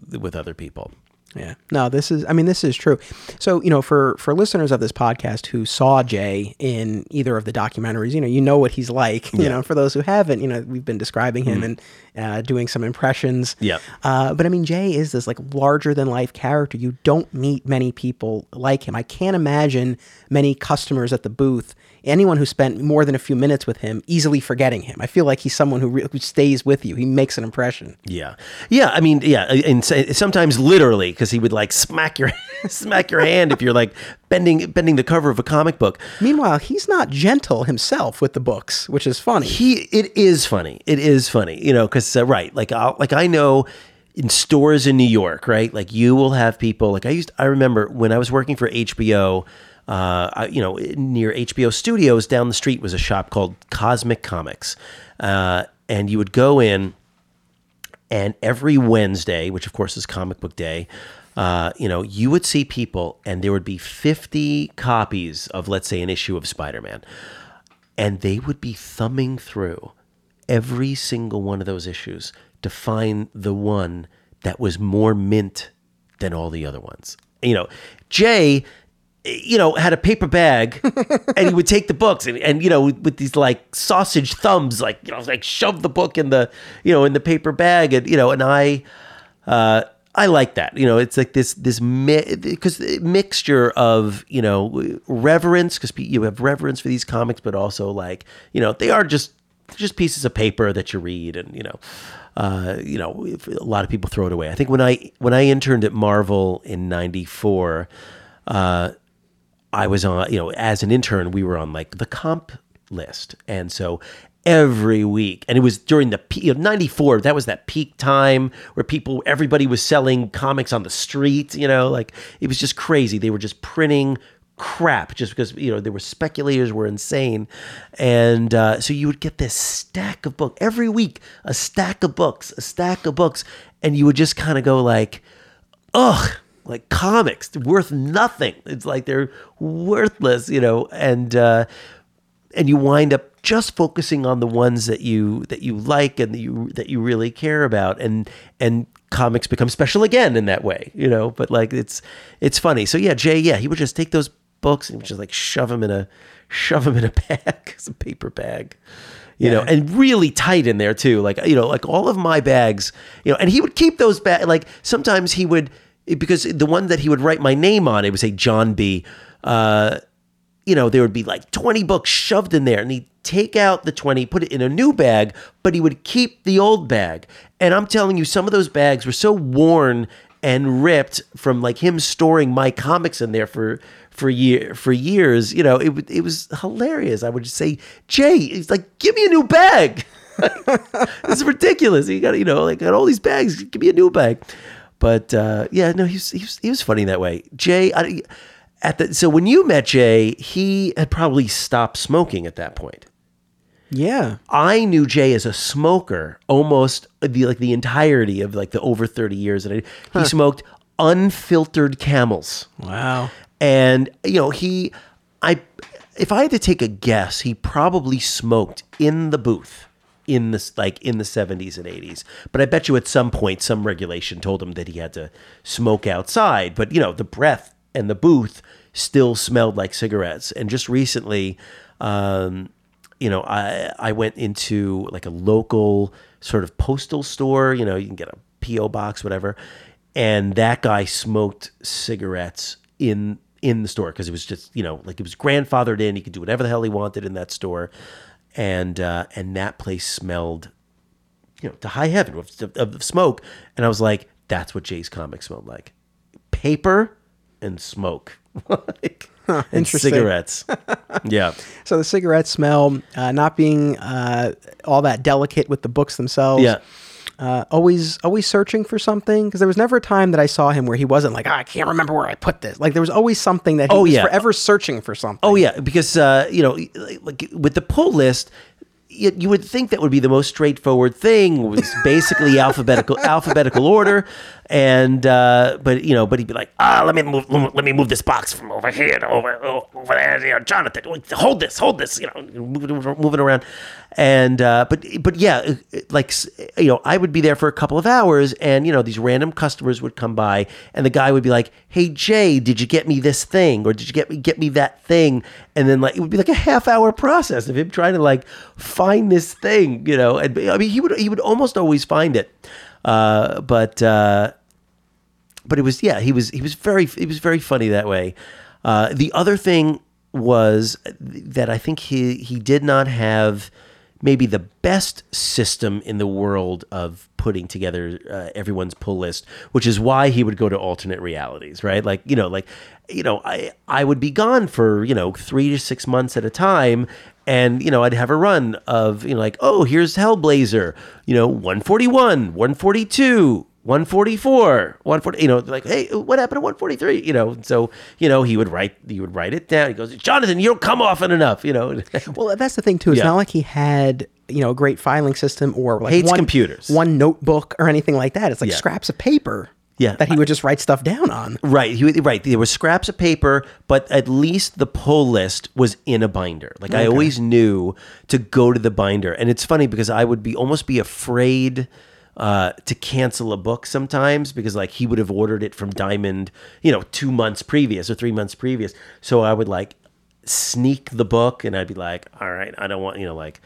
with other people. Yeah. No, this is I mean this is true. So, you know, for for listeners of this podcast who saw Jay in either of the documentaries, you know, you know what he's like. You know, for those who haven't, you know, we've been describing him and uh, doing some impressions. Yeah. Uh, but I mean, Jay is this like larger than life character. You don't meet many people like him. I can't imagine many customers at the booth, anyone who spent more than a few minutes with him, easily forgetting him. I feel like he's someone who, re- who stays with you. He makes an impression. Yeah, yeah. I mean, yeah, and sometimes literally because he would like smack your smack your hand if you're like bending bending the cover of a comic book. Meanwhile, he's not gentle himself with the books, which is funny. He it is funny. It is funny, you know, because uh, right, like I like I know in stores in New York, right, like you will have people like I used. I remember when I was working for HBO. Uh, you know, near HBO Studios down the street was a shop called Cosmic Comics, uh, and you would go in, and every Wednesday, which of course is Comic Book Day, uh, you know, you would see people, and there would be fifty copies of, let's say, an issue of Spider Man, and they would be thumbing through every single one of those issues to find the one that was more mint than all the other ones. You know, Jay, you know, had a paper bag and he would take the books and, and you know, with these like sausage thumbs, like, you know, like shove the book in the, you know, in the paper bag. And, you know, and I, uh, I like that. You know, it's like this this because mixture of you know reverence because you have reverence for these comics, but also like you know they are just just pieces of paper that you read, and you know, uh, you know, a lot of people throw it away. I think when I when I interned at Marvel in '94, uh, I was on, you know, as an intern, we were on like the comp list. And so every week, and it was during the peak of 94, that was that peak time where people, everybody was selling comics on the street, you know, like it was just crazy. They were just printing crap just because, you know, there were speculators were insane. And uh, so you would get this stack of books every week, a stack of books, a stack of books. And you would just kind of go like, ugh, like comics, worth nothing. It's like they're worthless, you know, and uh, and you wind up just focusing on the ones that you that you like and that you that you really care about, and and comics become special again in that way, you know. But like it's it's funny. So yeah, Jay, yeah, he would just take those books and he would just like shove them in a shove them in a bag, some paper bag you know, and really tight in there too. Like, you know, like all of my bags, you know, and he would keep those bags. Like sometimes he would, because the one that he would write my name on, it would say John B. Uh, you know, there would be like 20 books shoved in there and he'd take out the 20, put it in a new bag, but he would keep the old bag. And I'm telling you, some of those bags were so worn and ripped from like him storing my comics in there for for year for years. You know, it it was hilarious. I would just say, Jay, he's like, give me a new bag. this is ridiculous. You got you know like got all these bags. Give me a new bag. But uh, yeah, no, he was, he was he was funny that way. Jay, I, at the so when you met Jay, he had probably stopped smoking at that point. Yeah. I knew Jay as a smoker almost the like the entirety of like the over thirty years that I, he smoked unfiltered camels. Wow. And you know, he I if I had to take a guess, he probably smoked in the booth in this like in the 70s and 80s. But I bet you at some point some regulation told him that he had to smoke outside, but you know, the breath and the booth still smelled like cigarettes. And just recently um you know, I I went into like a local sort of postal store. You know, you can get a PO box, whatever, and that guy smoked cigarettes in in the store because it was just you know like it was grandfathered in. He could do whatever the hell he wanted in that store, and uh, and that place smelled you know, to high heaven of, of smoke. And I was like, that's what Jay's comic smelled like. Paper and smoke. like, and interesting. cigarettes. yeah. So the cigarette smell, uh, not being uh, all that delicate with the books themselves. Yeah. Uh, always, always searching for something because there was never a time that I saw him where he wasn't like, "Ah, I can't remember where I put this. Like there was always something that he Oh, was yeah. forever searching for something. Oh yeah, because uh, you know, like with the pull list, you, you would think that would be the most straightforward thing. Was basically alphabetical alphabetical order, and uh, but you know, but he'd be like, Ah, let me move. Let me move this box from over here to over over there. You know, Jonathan, hold this, hold this. You know, moving, around, and uh, but but yeah, like you know, I would be there for a couple of hours, and you know, these random customers would come by, and the guy would be like, "Hey Jay, did you get me this thing, or did you get me get me that thing?" And then like it would be like a half hour process of him trying to like find this thing, you know. And I mean, he would he would almost always find it, uh, but. Uh, but it was yeah he was he was very he was very funny that way uh, the other thing was that i think he he did not have maybe the best system in the world of putting together uh, everyone's pull list which is why he would go to alternate realities right like you know like you know i i would be gone for you know 3 to 6 months at a time and you know i'd have a run of you know like oh here's hellblazer you know 141 142 144 140 you know like hey what happened to 143 you know so you know he would write he would write it down he goes jonathan you don't come often enough you know Well, that's the thing too. It's Yeah. not like he had you know a great filing system or like Hates one, computers. one notebook or anything like that. It's like Yeah. scraps of paper. Yeah. that he would just write stuff down on. right he would, right there were scraps of paper but at least the pull list was in a binder like i always knew to go to the binder and it's funny because i would be almost be afraid uh, to cancel a book sometimes because like he would have ordered it from Diamond, you know, two months previous or three months previous. So I would like sneak the book and I'd be like, all right, I don't want, you know, like,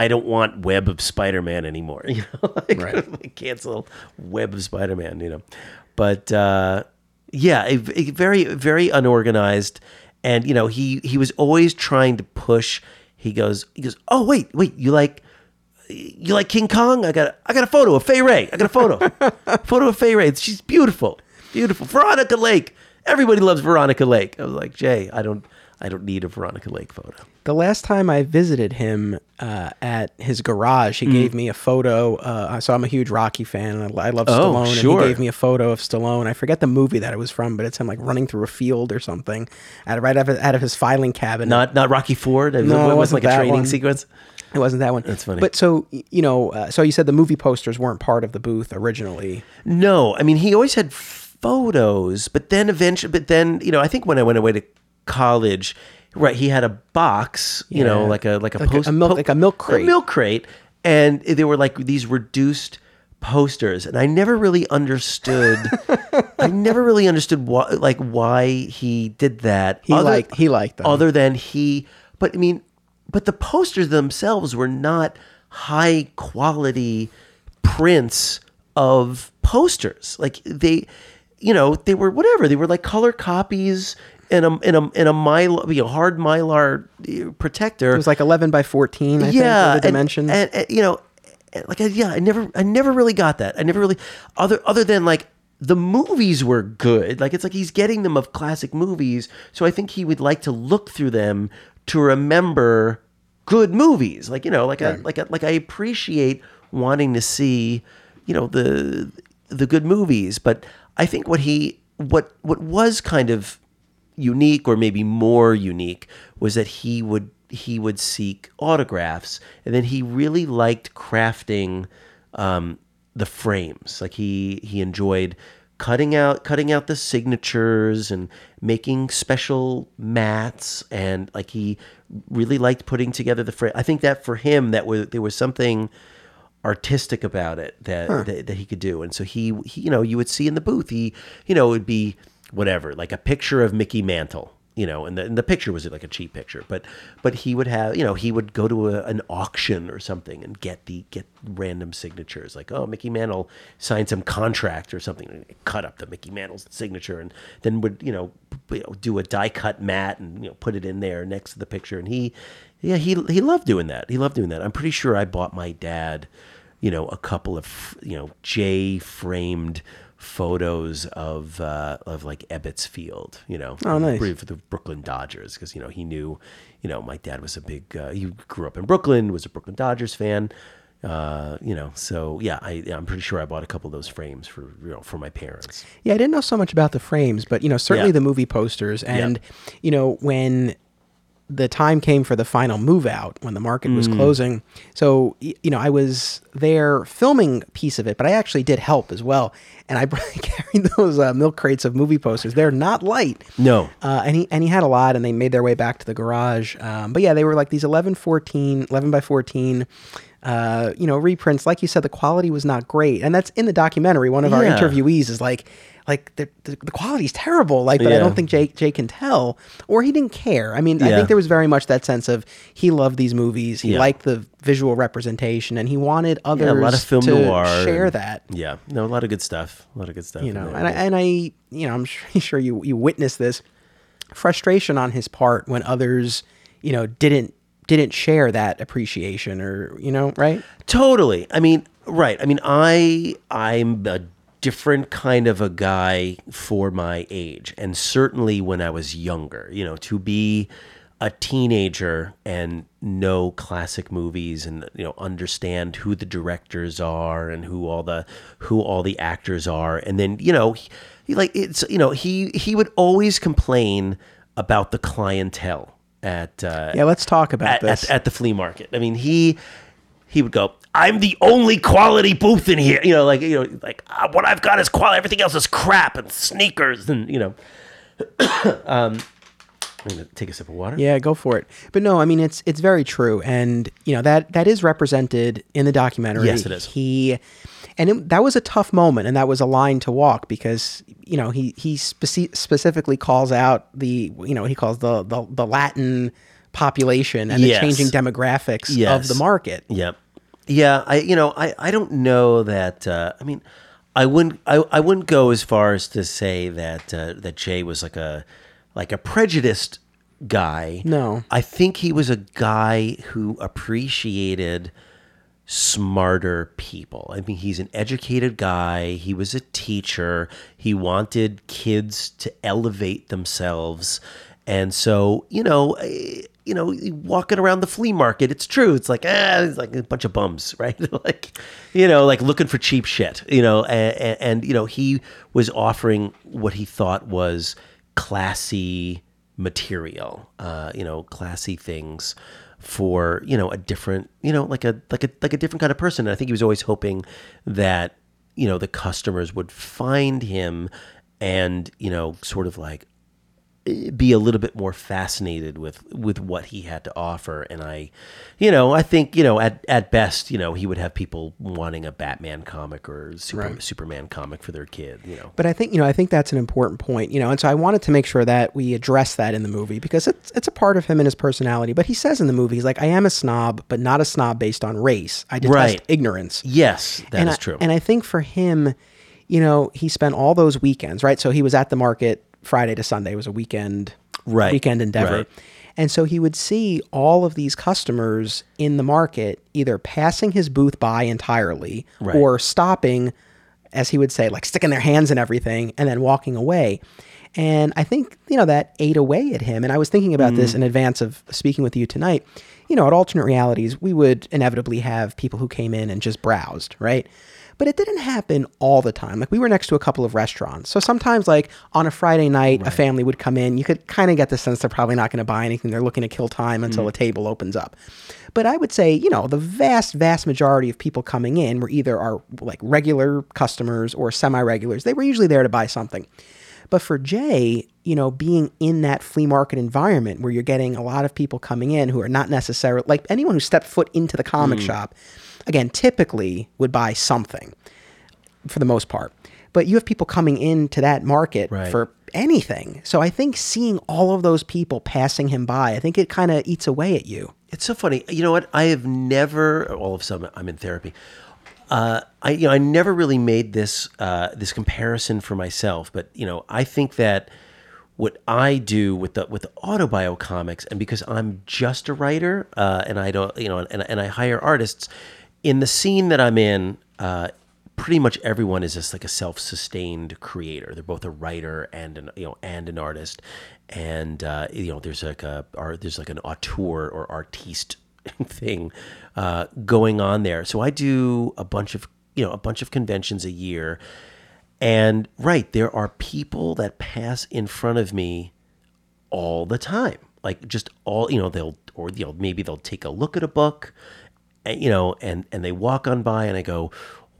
I don't want Web of Spider Man anymore. You know, like, like, cancel Web of Spider Man, you know. But uh, yeah, a, a very, very unorganized. And, you know, he, he was always trying to push. He goes, he goes, oh, wait, wait, you like, you like King Kong? I got I got a photo of Fay Wray. I got a photo. photo of Fay Wray. She's beautiful. Beautiful. Veronica Lake. Everybody loves Veronica Lake. I was like, Jay, I don't I don't need a Veronica Lake photo. The last time I visited him uh, at his garage, Mm. he gave me a photo. Uh, so I'm a huge Rocky fan. And I, I love Oh, Stallone, sure. and he gave me a photo of Stallone. I forget the movie that it was from, but it's him like running through a field or something, out of, right out of, out of his filing cabinet. Not not Rocky Ford. It was, No, it it was wasn't like a training one. sequence. It wasn't that one. That's funny. But so you know, uh, so you said the movie posters weren't part of the booth originally. No, I mean he always had photos, but then eventually, but then you know, I think when I went away to college, right, he had a box, you know, like a like a Like a- post, a milk- like a milk crate. a milk crate, and they were like these reduced posters, and I never really understood. I never really understood why, like why he did that. He liked- he liked them. Other than he, but I mean, but the posters themselves were not high quality prints of posters. Like they, you know, they were whatever. They were like color copies in a in a in a mylar, you know, hard mylar uh, protector. It was like 11 by 14. I yeah, think, the dimensions. and, and, you know, like yeah, I never I never really got that. I never really other other than like the movies were good. Like it's like he's getting them of classic movies, so I think he would like to look through them to remember good movies. Like you know, like I like I, like I appreciate wanting to see, you know, the the good movies, but I think what he what what was kind of unique or maybe more unique was that he would he would seek autographs and then he really liked crafting um, the frames. Like he he enjoyed cutting out cutting out the signatures and making special mats and like he really liked putting together the frame. I think that for him that was there was something artistic about it that, that that he could do. And so he, he you know you would see in the booth he you know it would be whatever like a picture of mickey mantle you know, and the, and the picture was like a cheap picture, but but he would have, you know, he would go to a, an auction or something and get the get random signatures, like oh Mickey Mantle signed some contract or something, and cut up the Mickey Mantle's signature, and then would you know, do a die cut mat and you know put it in there next to the picture, and he, yeah, he he loved doing that. He loved doing that. I'm pretty sure I bought my dad, you know, a couple of you know Jay framed photos of uh, of like Ebbets Field, you know, Oh, nice. for the Brooklyn Dodgers because you know he knew, you know, my dad was a big uh, he grew up in Brooklyn, was a Brooklyn Dodgers fan, uh, you know, so yeah, I I'm pretty sure I bought a couple of those frames for you know for my parents. Yeah, I didn't know so much about the frames, but you know, certainly Yeah. the movie posters and you know, when the time came for the final move out when the market Mm. was closing. So, you know, I was there filming a piece of it, but I actually did help as well. And I carried those uh, milk crates of movie posters. They're not light. No. Uh, and he and he had a lot, and they made their way back to the garage. Um, but yeah, they were like these 11, 14, 11 by 14, uh, you know, reprints. Like you said, the quality was not great. And that's in the documentary. One of our interviewees is like, like the, the, the quality's terrible. Like, but I don't think Jake, Jake can tell, or he didn't care. I mean, I think there was very much that sense of he loved these movies. He Yeah. liked the visual representation, and he wanted others Yeah, a lot of film to noir share and- that Yeah, no, a lot of good stuff. A lot of good stuff. you know and I, and I you know i'm sure, sure you you witnessed this frustration on his part when others you know didn't didn't share that appreciation or you know right Totally. I mean, right. I mean, I I'm a different kind of a guy for my age, and certainly when I was younger. You know, to be a teenager and know classic movies and you know understand who the directors are and who all the who all the actors are and then you know he, he like it's you know he he would always complain about the clientele at uh, yeah let's talk about at, this at, at the flea market. I mean, he he would go, I'm the only quality booth in here. you know, like you know, like ah, what I've got is quality. Everything else is crap and sneakers, and you know. um, I'm gonna take a sip of water. yeah go for it but no i mean it's it's very true and you know that that is represented in the documentary Yes, it is. he and it, that was a tough moment and that was a line to walk because you know he he speci- specifically calls out the you know he calls the the, the latin population and Yes. the changing demographics of the market Yep. Yeah, I you know I, I don't know that uh, I mean I wouldn't I, I wouldn't go as far as to say that uh, that Jay was like a like a prejudiced guy. No. I think he was a guy who appreciated smarter people. I mean, he's an educated guy. He was a teacher. He wanted kids to elevate themselves. And so, you know, you know, walking around the flea market, it's true. It's like, ah, it's like a bunch of bums, right? like, you know, like looking for cheap shit, you know, and, and, you know, he was offering what he thought was classy material, uh, you know, classy things for you know a different you know like a like a like a different kind of person and i think he was always hoping that you know the customers would find him and you know sort of like be a little bit more fascinated with with what he had to offer and i you know i think you know at at best you know he would have people wanting a batman comic or super, superman comic for their kid you know But I think you know I think that's an important point, you know, and so I wanted to make sure that we address that in the movie because it's it's a part of him and his personality. But he says in the movie, he's like, I am a snob, but not a snob based on race. I detest Right. ignorance. yes that is and I, true And I think for him, you know, he spent all those weekends, right? So he was at the market Friday to Sunday. It was a weekend, Right. weekend endeavor. Right. And so he would see all of these customers in the market either passing his booth by entirely Right. or stopping, as he would say, like sticking their hands in everything and then walking away. And I think, you know, that ate away at him. And I was thinking about Mm. this in advance of speaking with you tonight. You know, at alternate realities, we would inevitably have people who came in and just browsed, right? But it didn't happen all the time. Like we were next to a couple of restaurants. So sometimes like on a Friday night, a family would come in. You could kind of get the sense they're probably not going to buy anything. They're looking to kill time until mm-hmm. a table opens up. But I would say, you know, the vast, vast majority of people coming in were either our like regular customers or semi-regulars. They were usually there to buy something. But for Jay, you know, being in that flea market environment where you're getting a lot of people coming in who are not necessarily like anyone who stepped foot into the comic mm. shop, again, typically would buy something for the most part. But you have people coming into that market Right. for anything. So I think seeing all of those people passing him by, I think it kind of eats away at you. It's so funny. You know what? I have never. All of a sudden, I'm in therapy. Uh, I you know I never really made this uh, this comparison for myself, but you know I think that what I do with the with the autobio comics, and because I'm just a writer, uh, and I don't you know, and, and I hire artists in the scene that I'm in. Uh, pretty much everyone is just like a self-sustained creator. They're both a writer and an you know and an artist, and uh, you know there's like a there's like an auteur or artiste thing uh, going on there. So I do a bunch of you know a bunch of conventions a year, and right there are people that pass in front of me all the time, like just all you know they'll or you know maybe they'll take a look at a book, you know and and they walk on by and I go.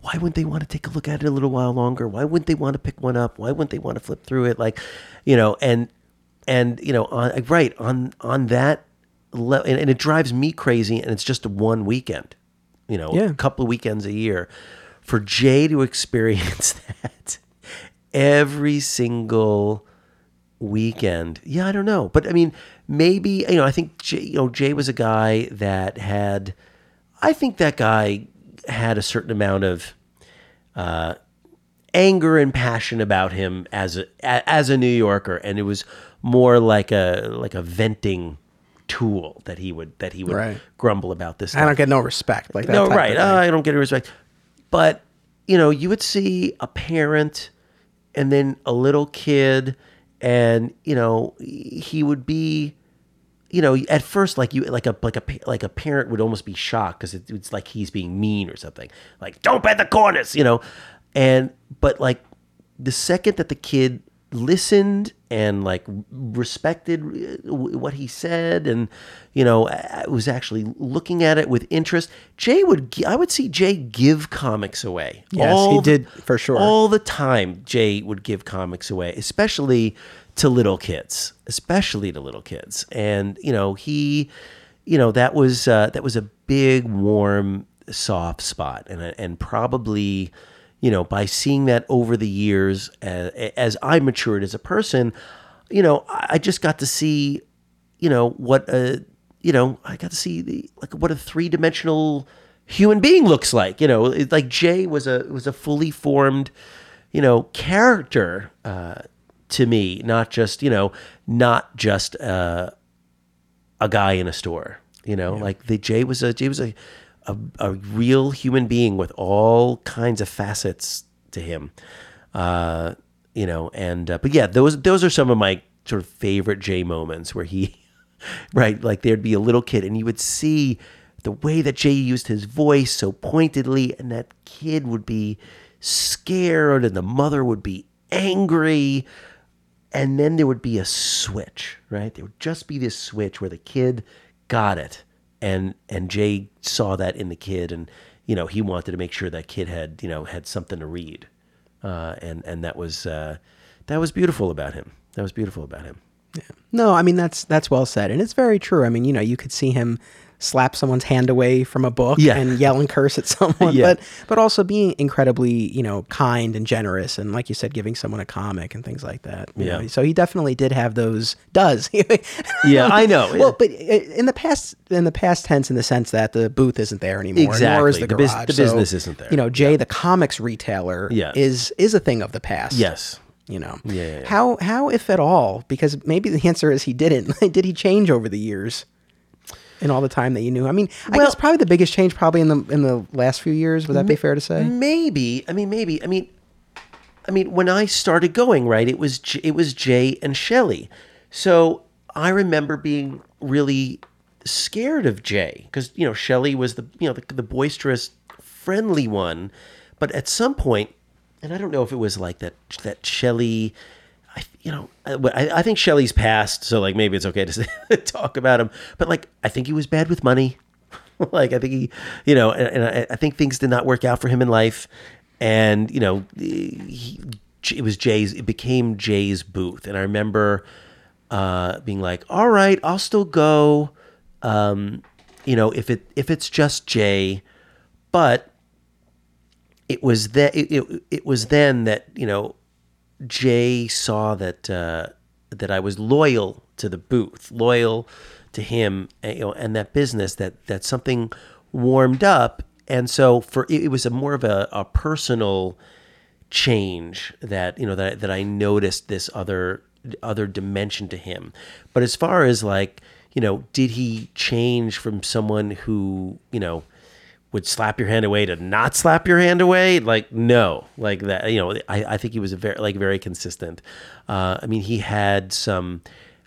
Why wouldn't they want to take a look at it a little while longer? Why wouldn't they want to pick one up? Why wouldn't they want to flip through it? Like, you know, and and you know on right on on that le- and, and it drives me crazy and it's just one weekend you know Yeah. a couple of weekends a year for jay to experience that every single weekend yeah i don't know but i mean maybe you know i think jay, you know jay was a guy that had i think that guy had a certain amount of uh, anger and passion about him as a a- as a New Yorker, and it was more like a like a venting tool that he would that he would Right. grumble about this. I don't get no respect. Like that no, right? Uh, I don't get any respect. But you know, you would see a parent and then a little kid, and you know, he would be you know, at first, like you, like a like a like a parent would almost be shocked because it, it's like he's being mean or something. Like, don't bend the corners, you know. And but like the second that the kid listened and like respected uh, what he said, and you know, was actually looking at it with interest, Jay would I would see Jay give comics away. Yes, he did, for sure. All the time, Jay would give comics away, especially to little kids, especially to little kids. And you know, he, you know, that was uh, that was a big, warm, soft spot, and and probably, you know, by seeing that over the years, as, as I matured as a person, you know, I just got to see, you know, what a, you know, I got to see the like what a three dimensional human being looks like. You know, it's like Jay was a was a fully formed, you know, character uh, to me, not just you know, not just uh, a guy in a store. You know, like the Jay was a Jay was a, a a real human being with all kinds of facets to him. Uh, you know, and uh, but yeah, those those are some of my sort of favorite Jay moments where he, right, like there'd be a little kid and you would see the way that Jay used his voice so pointedly, and that kid would be scared, and the mother would be angry, and then there would be a switch, right? There would just be this switch where the kid got it, and and Jay saw that in the kid, and you know he wanted to make sure that kid had you know had something to read, uh, and and that was uh, that was beautiful about him. That was beautiful about him. No, I mean that's that's well said, and it's very true. I mean, you know, you could see him slap someone's hand away from a book Yeah. and yell and curse at someone, Yeah. but but also being incredibly, you know, kind and generous, and like you said, giving someone a comic and things like that. you Yeah. know. So he definitely did have those. Does Yeah, I know. Well, but uh, in the past, in the past tense, in the sense that the booth isn't there anymore, Exactly. the The bus- garage. the So, business isn't there. You know, Jay, the comics retailer, Yeah. is is a thing of the past. Yes. You know, Yeah, yeah, yeah. how how if at all? Because maybe the answer is he didn't. Did he change over the years? In all the time that you knew, I mean, I Well- guess probably the biggest change probably in the in the last few years. Would that be fair to say? Maybe. I mean, maybe. I mean, I mean, when I started going, right, it was J- it was Jay and Shelley. So I remember being really scared of Jay because you know Shelley was the you know the, the boisterous, friendly one, but at some point, and I don't know if it was like that that Shelley. I, you know, I, I think Shelley's passed, so like maybe it's okay to talk about him. But like, I think he was bad with money. like, I think he, you know, and, and I, I think things did not work out for him in life. And you know, he, it was Jay's. It became Jay's booth, and I remember uh, being like, "All right, I'll still go." Um, you know, if it if it's just Jay, but it was that it, it, it was then that you know Jay saw that uh, that I was loyal to the booth, loyal to him, and, you know, and that business that that something warmed up, and so for it, it was a more of a, a personal change that you know that that I noticed this other other dimension to him. But as far as like you know, did he change from someone who you know would slap your hand away to not slap your hand away? Like no, like that. You know, I, I think he was very like very consistent. Uh, I mean, he had some.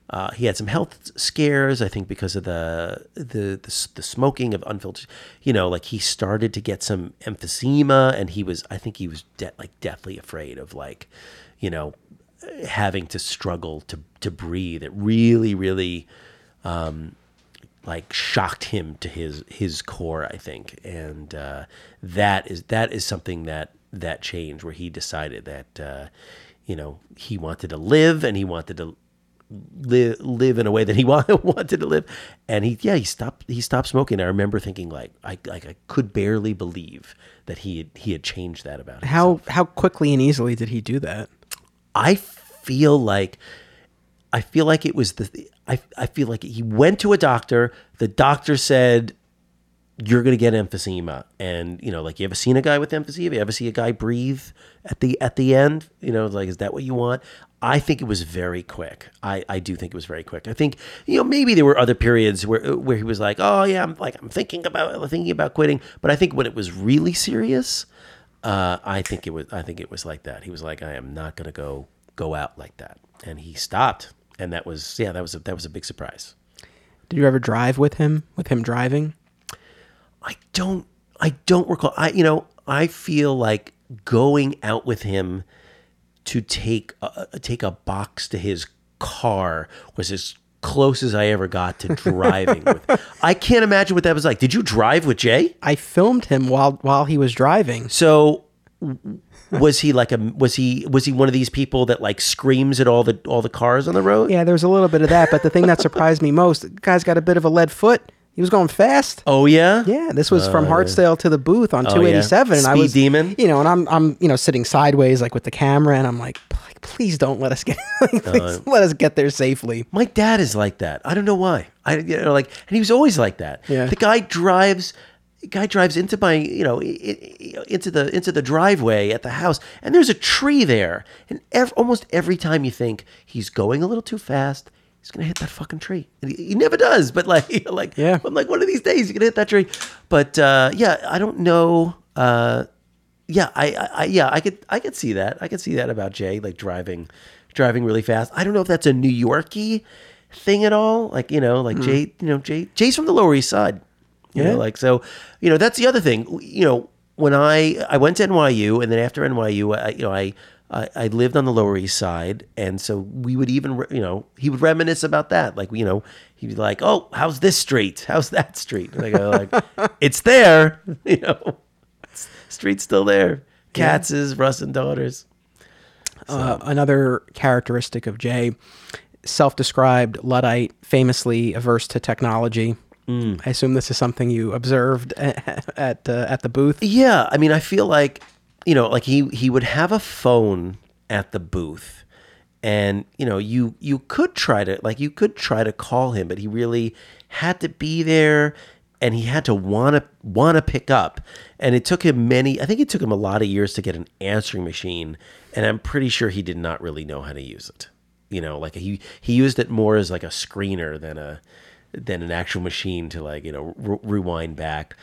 Uh, he had some health scares, I think, because of the the the, the smoking of unfiltered. You know, like he started to get some emphysema, and he was, I think, he was de- like deathly afraid of like, you know, having to struggle to to breathe. It really, really, um, like shocked him to his his core. I think, and uh, that is that is something that that changed where he decided that uh, you know he wanted to live and he wanted to live live in a way that he wa- wanted to live and he yeah he stopped he stopped smoking i remember thinking like i like i could barely believe that he had he had changed that about him How how quickly and easily did he do that? I feel like I feel like it was the I I feel like he went to a doctor. The doctor said you're going to get emphysema and you know like you ever seen a guy with emphysema you ever see a guy breathe at the at the end you know like is that what you want i think it was very quick i i do think it was very quick i think you know maybe there were other periods where where he was like oh yeah i'm like i'm thinking about thinking about quitting but i think when it was really serious uh, I think it was. I think it was like that. He was like, "I am not going to go go out like that," and he stopped. And that was, yeah, that was a, that was a big surprise. Did you ever drive with him? With him driving? I don't, I don't recall. I, you know, I feel like going out with him to take a, take a box to his car was as close as I ever got to driving with. I can't imagine what that was like. Did you drive with Jay? I filmed him while while he was driving. So was he like a was he was he one of these people that like screams at all the all the cars on the road? Yeah, there was a little bit of that, but the thing that surprised me most, the guy's got a bit of a lead foot. He was going fast. Oh yeah. Yeah, this was from oh, Hartsdale to the booth on Oh, 287, yeah. and I was demon? You know, and I'm I'm you know sitting sideways like with the camera, and I'm like, please don't let us get like, uh, please let us get there safely. My dad is like that. I don't know why. I you know like and he was always like that. Yeah. The guy drives guy drives into my you know into the into the driveway at the house and there's a tree there. And ev- almost every time you think he's going a little too fast he's gonna hit that fucking tree. And he, he never does but like like Yeah. I'm like one of these days you're gonna hit that tree. But uh, yeah I don't know uh, yeah I, I, I yeah I could I could see that. I could see that about Jay like driving driving really fast. I don't know if that's a New Yorkie thing at all. Like you know like Jay you know Jay Jay's from the Lower East Side you Yeah. know like so you know that's the other thing you know when I I went to NYU and then after NYU I you know I I, I lived on the Lower East Side, and so we would even, you know, he would reminisce about that. Like, you know, he'd be like, "Oh, how's this street? How's that street?" Go, "Like, it's there, you know, street's still there. Katz's, Russ and Daughters." Uh, another characteristic of Jay, self-described luddite, famously averse to technology. Mm. I assume this is something you observed at at, uh, at the booth. Yeah, I mean, I feel like you know, like he he would have a phone at the booth, and you know, you you could try to like you could try to call him, but he really had to be there, and he had to want to want to pick up, and it took him many. I think it took him a lot of years to get an answering machine, and I'm pretty sure he did not really know how to use it. You know, like he he used it more as like a screener than a than an actual machine to like you know re- rewind back.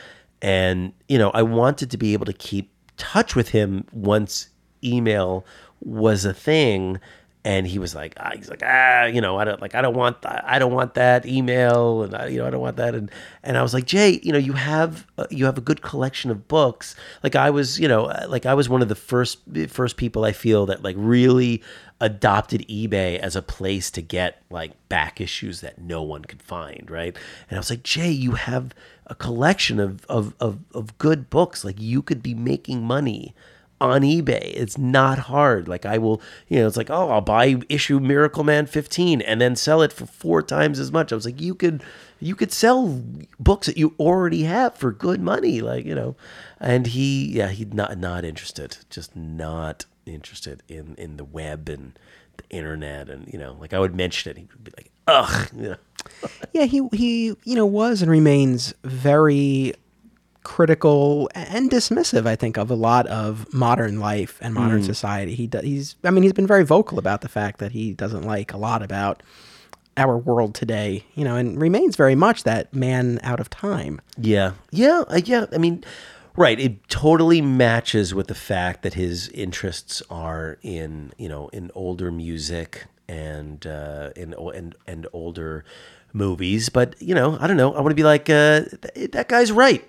And you know i wanted to be able to keep touch with him once email was a thing and he was like ah, he's like ah you know i don't like i don't want th- i don't want that email and I, you know i don't want that and and i was like jay you know you have uh, you have a good collection of books like i was you know uh, like i was one of the first first people i feel that like really adopted eBay as a place to get like back issues that no one could find, right? And I was like, Jay, you have a collection of of of, of good books. Like you could be making money on eBay. It's not hard. Like I will, you know, it's like, oh, I'll buy issue Miracleman 15 and then sell it for four times as much. I was like, you could You could sell books that you already have for good money, like you know. And he, yeah, he's not not interested, just not interested in in the web and the internet, and you know, like I would mention it, he would be like, ugh, you know. Yeah, he he you know was and remains very critical and dismissive. I think of a lot of modern life and modern society. He does, he's I mean he's been very vocal about the fact that he doesn't like a lot about our world today. You know, and remains very much that man out of time. Yeah, yeah, uh, yeah. I mean, right. It totally matches with the fact that his interests are in you know in older music and uh, in and and older movies. But you know, I don't know. I want to be like uh, th- that guy's right.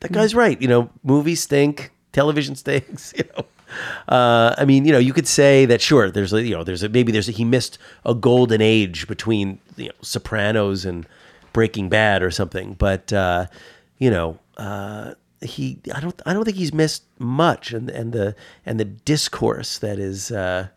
That guy's right. You know, movies stink, television stinks. You know. Uh, I mean, you know, you could say that sure. There's a, you know, there's a, maybe there's a, he missed a golden age between you know Sopranos and Breaking Bad or something. But uh, you know, uh, he I don't I don't think he's missed much, and and the and the discourse that is uh,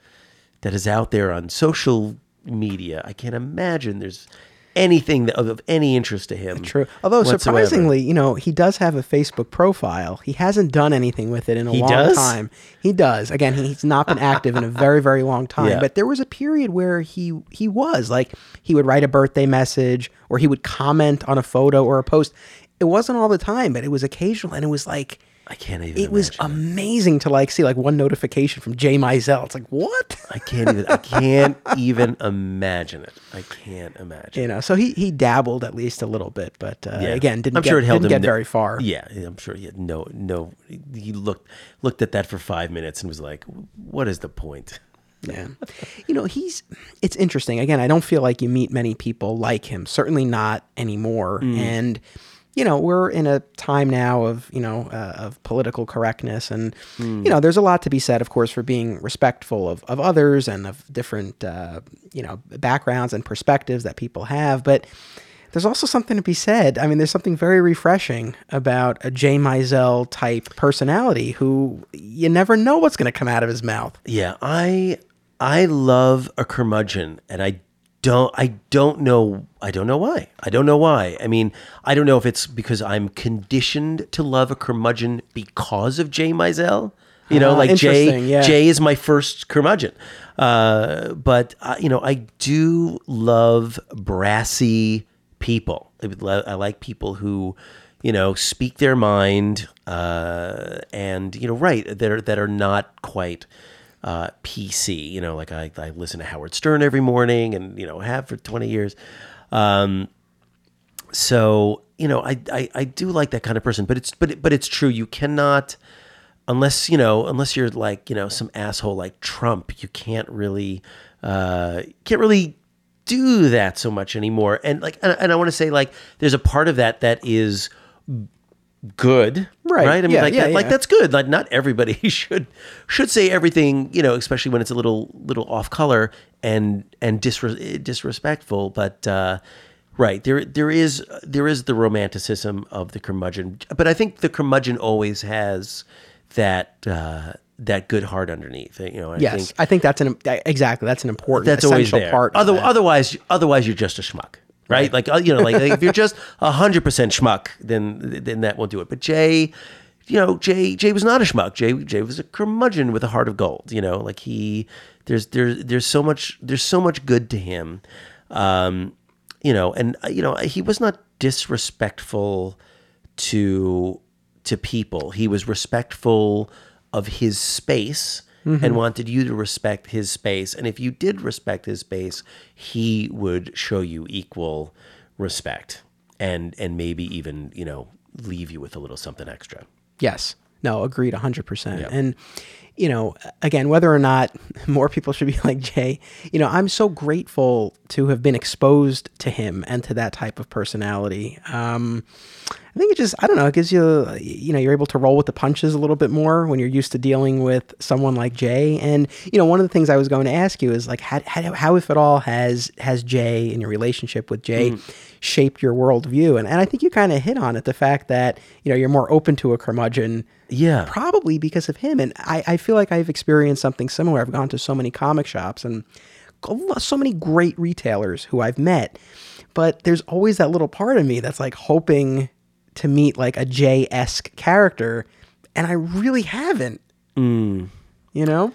that is out there on social media. I can't imagine there's anything that, of, of any interest to him. True. Although whatsoever. surprisingly, you know, he does have a Facebook profile. He hasn't done anything with it in a He long does? time. He does. Again, he's not been active in a very, very long time. Yeah. But there was a period where he he was like he would write a birthday message or he would comment on a photo or a post. It wasn't all the time, but it was occasional, and it was like I can't even. it was amazing to like see like one notification from Jay Mizell. It's like what? I can't even. I can't even imagine it. I can't imagine. You know, so he he dabbled at least a little bit, but uh, Yeah. again didn't I'm get, sure it held didn't him get no- very far. Yeah, I'm sure he had no no. He looked looked at that for five minutes and was like, "What is the point?" Yeah. You know, he's it's interesting. Again, I don't feel like you meet many people like him. Certainly not anymore. And you know, we're in a time now of, you know, uh, of political correctness and you know, there's a lot to be said of course for being respectful of of others and of different uh, you know, backgrounds and perspectives that people have, but there's also something to be said. I mean, there's something very refreshing about a Jay Mizell type personality who you never know what's going to come out of his mouth. Yeah, I I love a curmudgeon, and I don't I don't know I don't know why I don't know why. I mean, I don't know if it's because I'm conditioned to love a curmudgeon because of Jay Mizell. You know, Ah, like Jay yeah. Jay is my first curmudgeon. Uh, but uh, you know, I do love brassy people. I, I like people who, you know, speak their mind, uh, and you know, right that are that are not quite uh, PC. You know, like I, I listen to Howard Stern every morning, and you know, have for twenty years. Um, so you know, I, I I do like that kind of person, but it's but but it's true. You cannot unless you know unless you're like you know some asshole like Trump. You can't really uh, can't really do that so much anymore. And like and, and I want to say like there's a part of that that is good Right. right i mean Yeah, like yeah, that, like that's good like not everybody should should say everything you know especially when it's a little little off color and and disre- disrespectful but uh right there there is there is the romanticism of the curmudgeon but i think the curmudgeon always has that uh that good heart underneath you know I Yes, think I think that's an exactly that's an important that's always there. part. of Other, that. otherwise, otherwise you're just a schmuck, right? Like uh, you know, like, like if you're just hundred percent schmuck, then then that won't do it. But Jay, you know, Jay Jay was not a schmuck. Jay Jay was a curmudgeon with a heart of gold. You know, like he there's there's there's so much there's so much good to him. Um, you know, and uh, you know he was not disrespectful to to people. He was respectful of his space and wanted you to respect his space. And if you did respect his space, he would show you equal respect and and maybe even, you know, leave you with a little something extra. Yes. No, agreed 100%. And, you know, again, whether or not more people should be like Jay, you know, I'm so grateful to have been exposed to him and to that type of personality. Um, I think it just, I don't know, it gives you, uh, you know, you're able to roll with the punches a little bit more when you're used to dealing with someone like Jay. And, you know, one of the things I was going to ask you is like, how, how, how if at all, has, has Jay and your relationship with Jay mm-hmm. shaped your worldview? And, and I think you kind of hit on it, the fact that, you know, you're more open to a curmudgeon Yeah. probably because of him. And I, I feel like I've experienced something similar. I've gone to so many comic shops and so many great retailers who I've met, but there's always that little part of me that's like hoping to meet like a Jay esque character, and I really haven't. Mm. You know?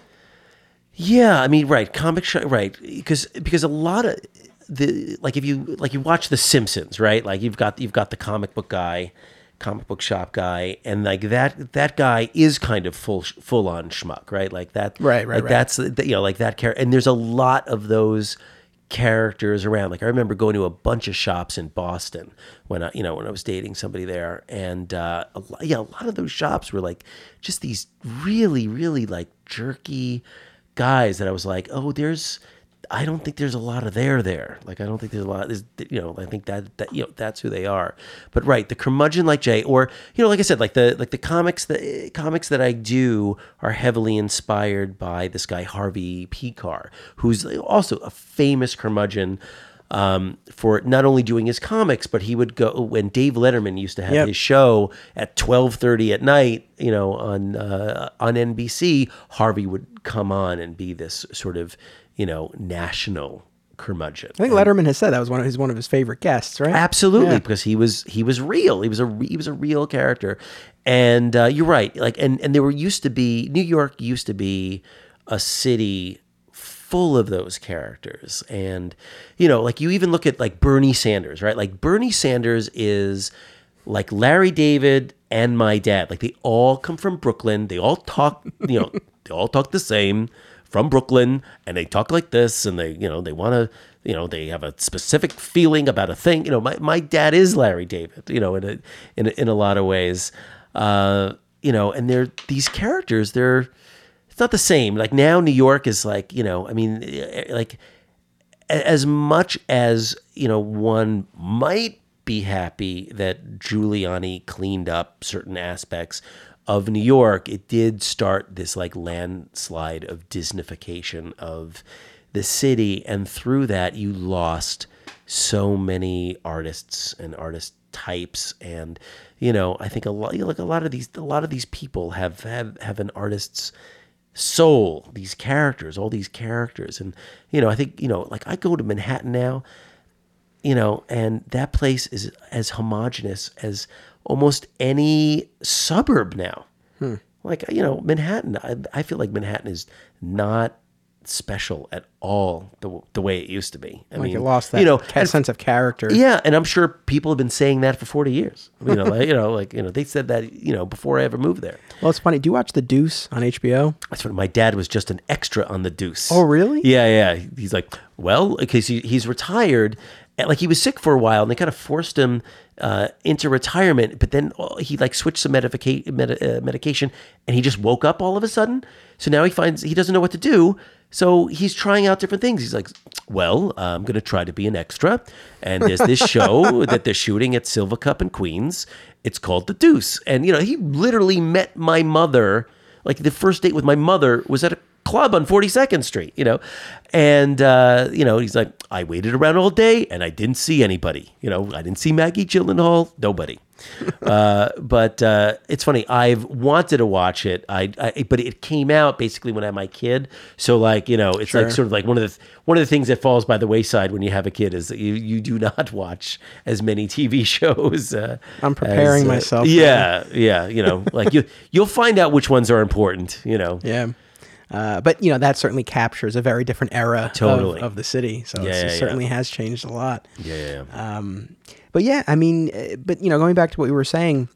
Yeah, I mean, right, comic shop, right? Because because a lot of the like if you like you watch The Simpsons, right? Like you've got you've got the comic book guy, comic book shop guy, and like that that guy is kind of full full on schmuck, right? Like that, Right, right, like right. That's the- you know like that character, and there's a lot of those characters around. Like I remember going to a bunch of shops in Boston when I, you know, when I was dating somebody there, and uh, a lot, yeah, a lot of those shops were like just these really, really like jerky guys that I was like, oh, there's. I don't think there's a lot of there there. Like I don't think there's a lot. There's, you know, I think that that you know that's who they are. But right, the curmudgeon like Jay, or you know, like I said, like the like the comics the comics that I do are heavily inspired by this guy Harvey Pekar, who's also a famous curmudgeon um, for not only doing his comics, but he would go when Dave Letterman used to have Yep. his show at twelve thirty at night. You know, on uh, on NBC, Harvey would come on and be this sort of you know national curmudgeon. I think Letterman has said that was one of his one of his favorite guests, right? Absolutely, Yeah. because he was he was real. He was a he was a real character, and uh, you're right. Like, and and there were used to be New York used to be a city full of those characters, and you know, like you even look at like Bernie Sanders, right? Like Bernie Sanders is like Larry David and my dad. Like they all come from Brooklyn. They all talk, you know, they all talk the same from Brooklyn and they talk like this and they, you know, they want to, you know, they have a specific feeling about a thing. You know, my, my dad is Larry David, you know, in a, in a, in a lot of ways. Uh, you know, and they're these characters, they're it's not the same. Like now New York is like, you know, I mean, eh, like as much as you know one might be happy that Giuliani cleaned up certain aspects of New York, it did start this like landslide of Disneyfication of the city, and through that you lost so many artists and artist types and you know i think a lot like a lot of these a lot of these people have have have an artist's soul these characters all these characters and you know i think you know like i go to manhattan now you know and that place is as homogenous as almost any suburb now hmm. like you know manhattan I, I feel like manhattan is not special at all the, the way it used to be i Like mean it lost that you know and- sense of character. yeah, and I'm sure people have been saying that for 40 years. You know, like, you know, like you know, they said that you know before I ever moved there. Well, it's funny. Do you watch The Deuce on HBO? That's what my dad was just an extra on the Deuce. Oh, really? Yeah, yeah. He's like, well, because he, he's retired. Like he was sick for a while, and they kind of forced him uh, into retirement. But then uh, he like switched some medica- med- uh, medication, and he just woke up all of a sudden. So now he finds he doesn't know what to do. So he's trying out different things. He's like, well, I'm going to try to be an extra. And there's this show that they're shooting at Silvercup in Queens. It's called The Deuce. And, you know, he literally met my mother. Like the first date with my mother was at a club on 42nd Street, you know? And, uh, you know, he's like, I waited around all day and I didn't see anybody. You know, I didn't see Maggie Gyllenhaal, nobody. uh, but uh, it's funny. I've wanted to watch it, I, I but it came out basically when I had my kid. So like you know, it's like sort of like one of the one of the things that falls by the wayside when you have a kid is that you you do not watch as many TV shows. Uh, I'm preparing as, uh, myself Yeah, yeah. You know, like you you'll find out which ones are important. You know. Yeah. Uh, but you know that certainly captures a very different era of- Totally. of, the city. So Yeah, it yeah, certainly has changed a lot. Yeah, yeah, yeah. Um, but yeah, I mean, uh, but you know, going back to what we were saying,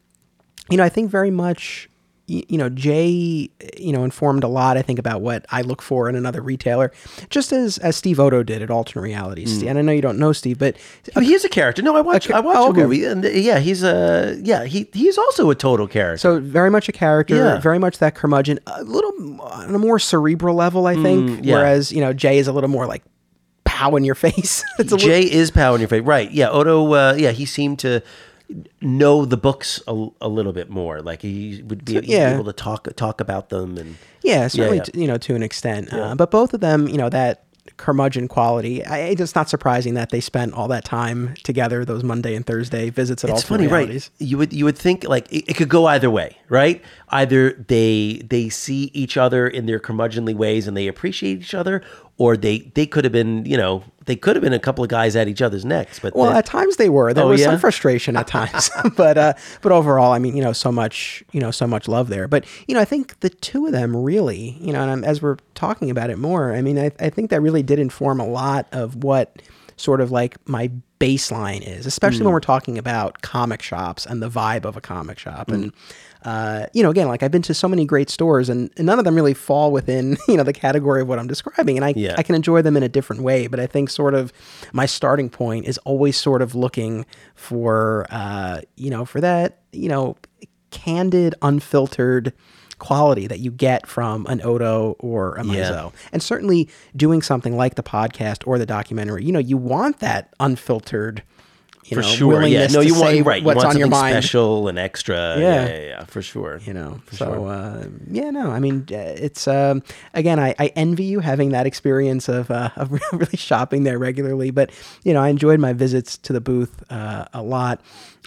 you know, I think very much, you know, Jay, you know, informed a lot. I think about what I look for in another retailer, just as as Steve Odo did at Alternate Realities. And I know you don't know Steve, but But he is a character. No, I watch. I watch Oh, a movie, and uh, yeah, he's a yeah. He he's also a total character. So very much a character, Yeah. very much that curmudgeon, a little on a more cerebral level, I think. Mm, yeah. Whereas you know Jay is a little more like pow in your face. a little, Jay is power in your face, right? Yeah, Odo. Uh, yeah, he seemed to know the books a, a little bit more. Like he would be, he'd be able to talk talk about them, and yeah, certainly, yeah. t- you know, to an extent. Uh, but both of them, you know, that curmudgeon quality. I, it's not surprising that they spent all that time together, those Monday and Thursday visits at all it's funny, realities. right? You would you would think like it, it could go either way, right? Either they they see each other in their curmudgeonly ways and they appreciate each other, or they they could have been you know they could have been a couple of guys at each other's necks. But Well, at times they were. There Oh, was yeah? some frustration at times, but uh, but overall, I mean, you know, so much, you know, so much love there. But you know, I think the two of them really, you know, and I'm, as we're talking about it more, I mean, I, I think that really did inform a lot of what sort of like my baseline is, especially Hmm. when we're talking about comic shops and the vibe of a comic shop. Hmm. And uh, you know, again, like I've been to so many great stores, and, and none of them really fall within you know the category of what I'm describing, and I Yeah. I can enjoy them in a different way. But I think sort of my starting point is always sort of looking for uh, you know for that you know candid, unfiltered quality that you get from an Odo or a Yeah. Mizo. And certainly doing something like the podcast or the documentary, you know, you want that unfiltered you for know, sure, yeah. No, you want right. You what's want on your something mind special and extra. Yeah. Yeah, yeah, yeah, for sure. you know For so sure. uh, yeah no i mean it's um, again I, I envy you having that experience of, uh, of really shopping there regularly but you know i enjoyed my visits to the booth uh, a lot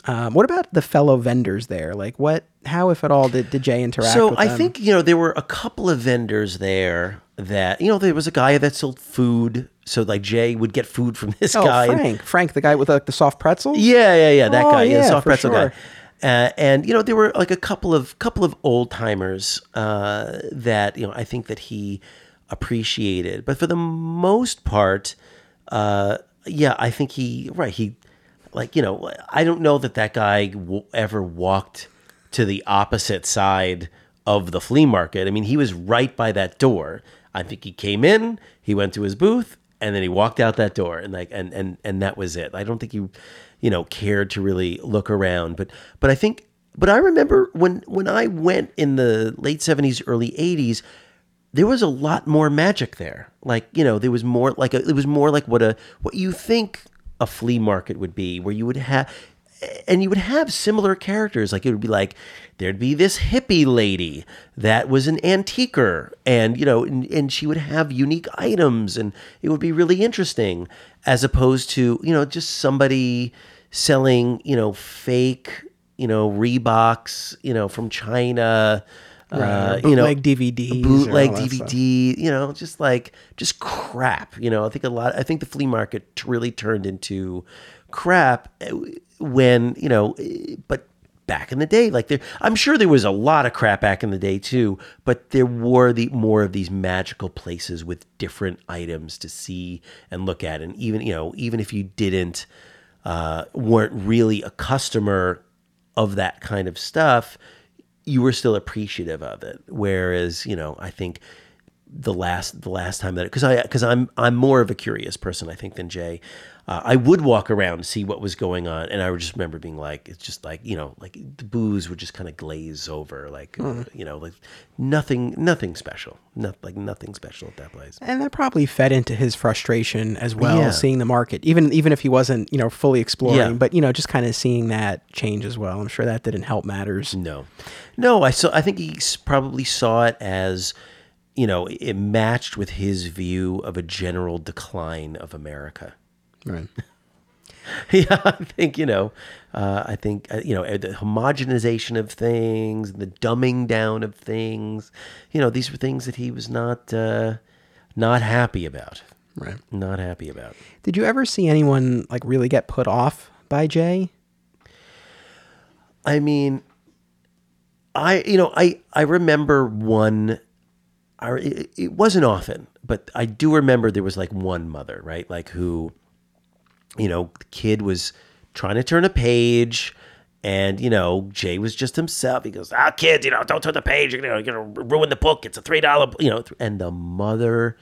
um, what about the fellow vendors there like what how if at all did, did jay interact So I think you know there were a couple of vendors there that you know there was a guy that sold food. So like Jay would get food from this oh guy. and- frank frank the guy with like the soft pretzels Yeah, yeah, yeah. That Oh, guy, yeah, the soft pretzel sure. guy. Uh, and you know there were like a couple of couple of old timers uh, that you know I think that he appreciated, but for the most part, uh, yeah, I think he right he like you know I don't know that that guy w- ever walked to the opposite side of the flea market. I mean, he was right by that door. I think he came in, he went to his booth, and then he walked out that door, and like and and and that was it. I don't think he, you know, cared to really look around. But but I think but I remember when when I went in the late seventies, early eighties. There was a lot more magic there. Like you know, there was more like a, it was more like what a what you think a flea market would be, where you would have and you would have similar characters. Like it would be like there'd be this hippie lady that was an antiquer, and you know, and, and she would have unique items, and it would be really interesting, as opposed to you know just somebody selling you know fake you know Reeboks you know from China. Uh, you know, bootleg DVDs bootleg. DVD, you know, just like just crap. You know, I think a lot. I think the flea market really turned into crap eh, when you know, eh, but back in the day, like there, I'm sure there was a lot of crap back in the day too. But there were the more of these magical places with different items to see and look at, and even you know, even if you didn't uh, weren't really a customer of that kind of stuff, you were still appreciative of it. Whereas, you know, I think the last the last time that because I because I'm I'm more of a curious person I think than Jay. Uh, I would walk around and see what was going on, and I would just remember being like, it's just like you know, like the booze would just kind of glaze over, like uh, you know, like nothing, nothing special, not like nothing special at that place. and that probably fed into his frustration as well, Yeah. seeing the market, even even if he wasn't, you know, fully exploring, Yeah. but you know, just kind of seeing that change as well. I'm sure that didn't help matters. No, no. I saw. I think he probably saw it as, you know, it matched with his view of a general decline of America. Right. yeah, I think you know. Uh, I think uh, you know the homogenization of things, the dumbing down of things. You know, these were things that he was not uh, not happy about. Right. Not happy about. Did you ever see anyone like really get put off by Jay? I mean, I you know I I remember one. I, it, it wasn't often, but I do remember there was like one mother, right? Like who, you know, the kid was trying to turn a page, and you know Jay was just himself. He goes, Ah, kids, you know, don't turn the page. You're gonna, you're gonna ruin the book. It's a three dollar. you know, and the mother.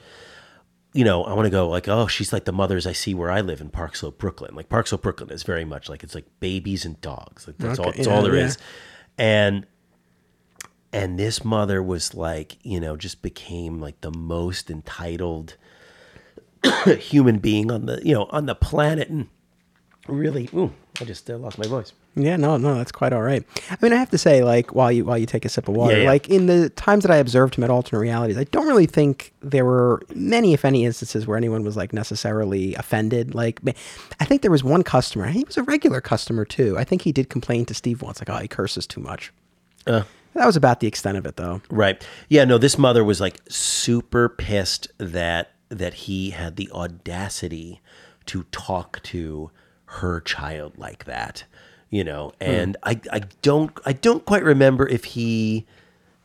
You know, I want to go like, oh, she's like the mothers I see where I live in Park Slope, Brooklyn. Like Park Slope, Brooklyn is very much like it's like babies and dogs. Like that's all. Okay, That's yeah, all there yeah. is. And and this mother was like, you know, just became like the most entitled human being on the, you know, on the planet, and really, ooh, I just uh, lost my voice. Yeah, no, no, that's quite all right. I mean, I have to say, like, while you while you take a sip of water, Yeah, yeah. like in the times that I observed him at alternate realities, I don't really think there were many, if any, instances where anyone was like necessarily offended. Like, I think there was one customer. He was a regular customer too. I think he did complain to Steve once, like, "Oh, he curses too much." Uh. that was about the extent of it, though. Right. Yeah, no, this mother was like super pissed that that he had the audacity to talk to her child like that. You know, hmm. and I I don't I don't quite remember if he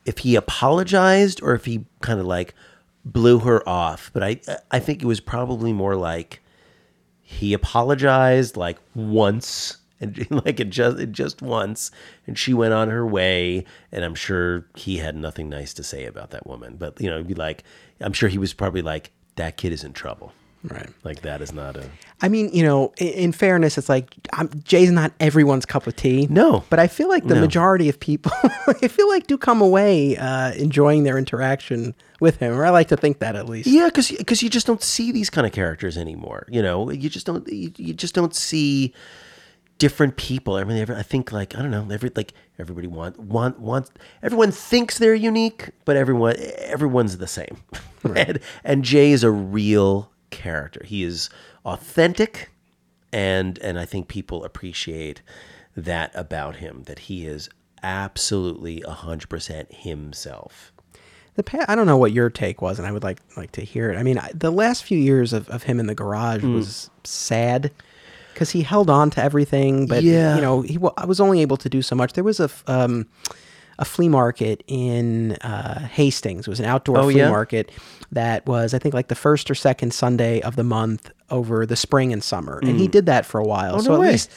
if he apologized or if he kind of like blew her off, but I I think it was probably more like he apologized like once and like it just it just once and she went on her way and i'm sure he had nothing nice to say about that woman but you know be like i'm sure he was probably like that kid is in trouble Right. like that is not a I mean, you know, in, in fairness, it's like I'm, Jay's not everyone's cup of tea. No. but I feel like the No. majority of people, I feel like do come away uh, enjoying their interaction with him, or I like to think that at least. yeah because you just don't see these kind of characters anymore you know you just don't you, you just don't see different people. I mean every, i think like i don't know every like everybody want want wants everyone thinks they're unique but everyone everyone's the same. And, and jay is a real character. He is authentic and and i think people appreciate that about him that he is absolutely 100% himself. The pa- I don't know what your take was, and I would like like to hear it. I mean, I, the last few years of, of him in the garage Hmm. was sad because he held on to everything, but Yeah. you know, he I was only able to do so much. There was a um, a flea market in uh, Hastings. It was an outdoor Oh, flea yeah? market that was, I think, like the first or second Sunday of the month over the spring and summer, and he did that for a while. Hmm. Oh, so no at way. least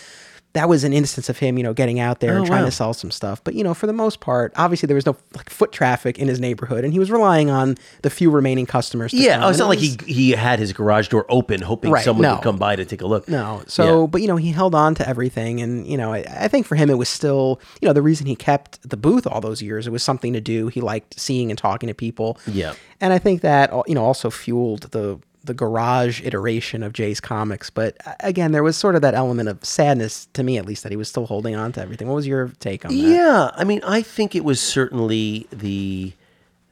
that was an instance of him, you know, getting out there and Oh, trying wow. to sell some stuff. But you know, for the most part, obviously there was no like foot traffic in his neighborhood, and he was relying on the few remaining customers. To Yeah, oh, it's and not like was- he he had his garage door open, hoping Right, someone no. would come by to take a look. No, so but you know he held on to everything, and you know I, I think for him it was still you know the reason he kept the booth all those years. It was something to do. He liked seeing and talking to people. Yeah. and I think that you know also fueled the the garage iteration of Jay's comics. But uh, again, there was sort of that element of sadness to me, at least, that he was still holding on to everything. What was your take on that? Yeah, I mean, I think it was certainly the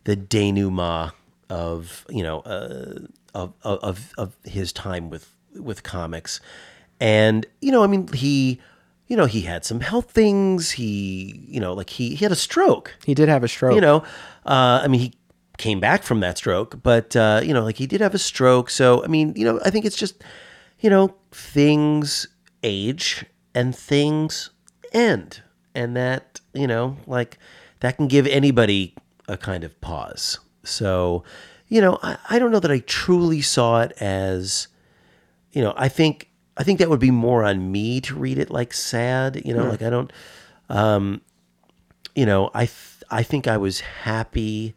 the denouement of you know uh, of, of of his time with with comics, and you know, I mean, he you know he had some health things. He you know like he he had a stroke. He did have a stroke. You know, uh, I mean, he came back from that stroke, but uh, you know, like he did have a stroke. So I mean, you know, I think it's just you know things age and things end, and that you know, like that can give anybody a kind of pause. So, you know, I, I don't know that I truly saw it as you know, I think I think that would be more on me to read it like sad. You know, like I don't, um, you know, I th- I think I was happy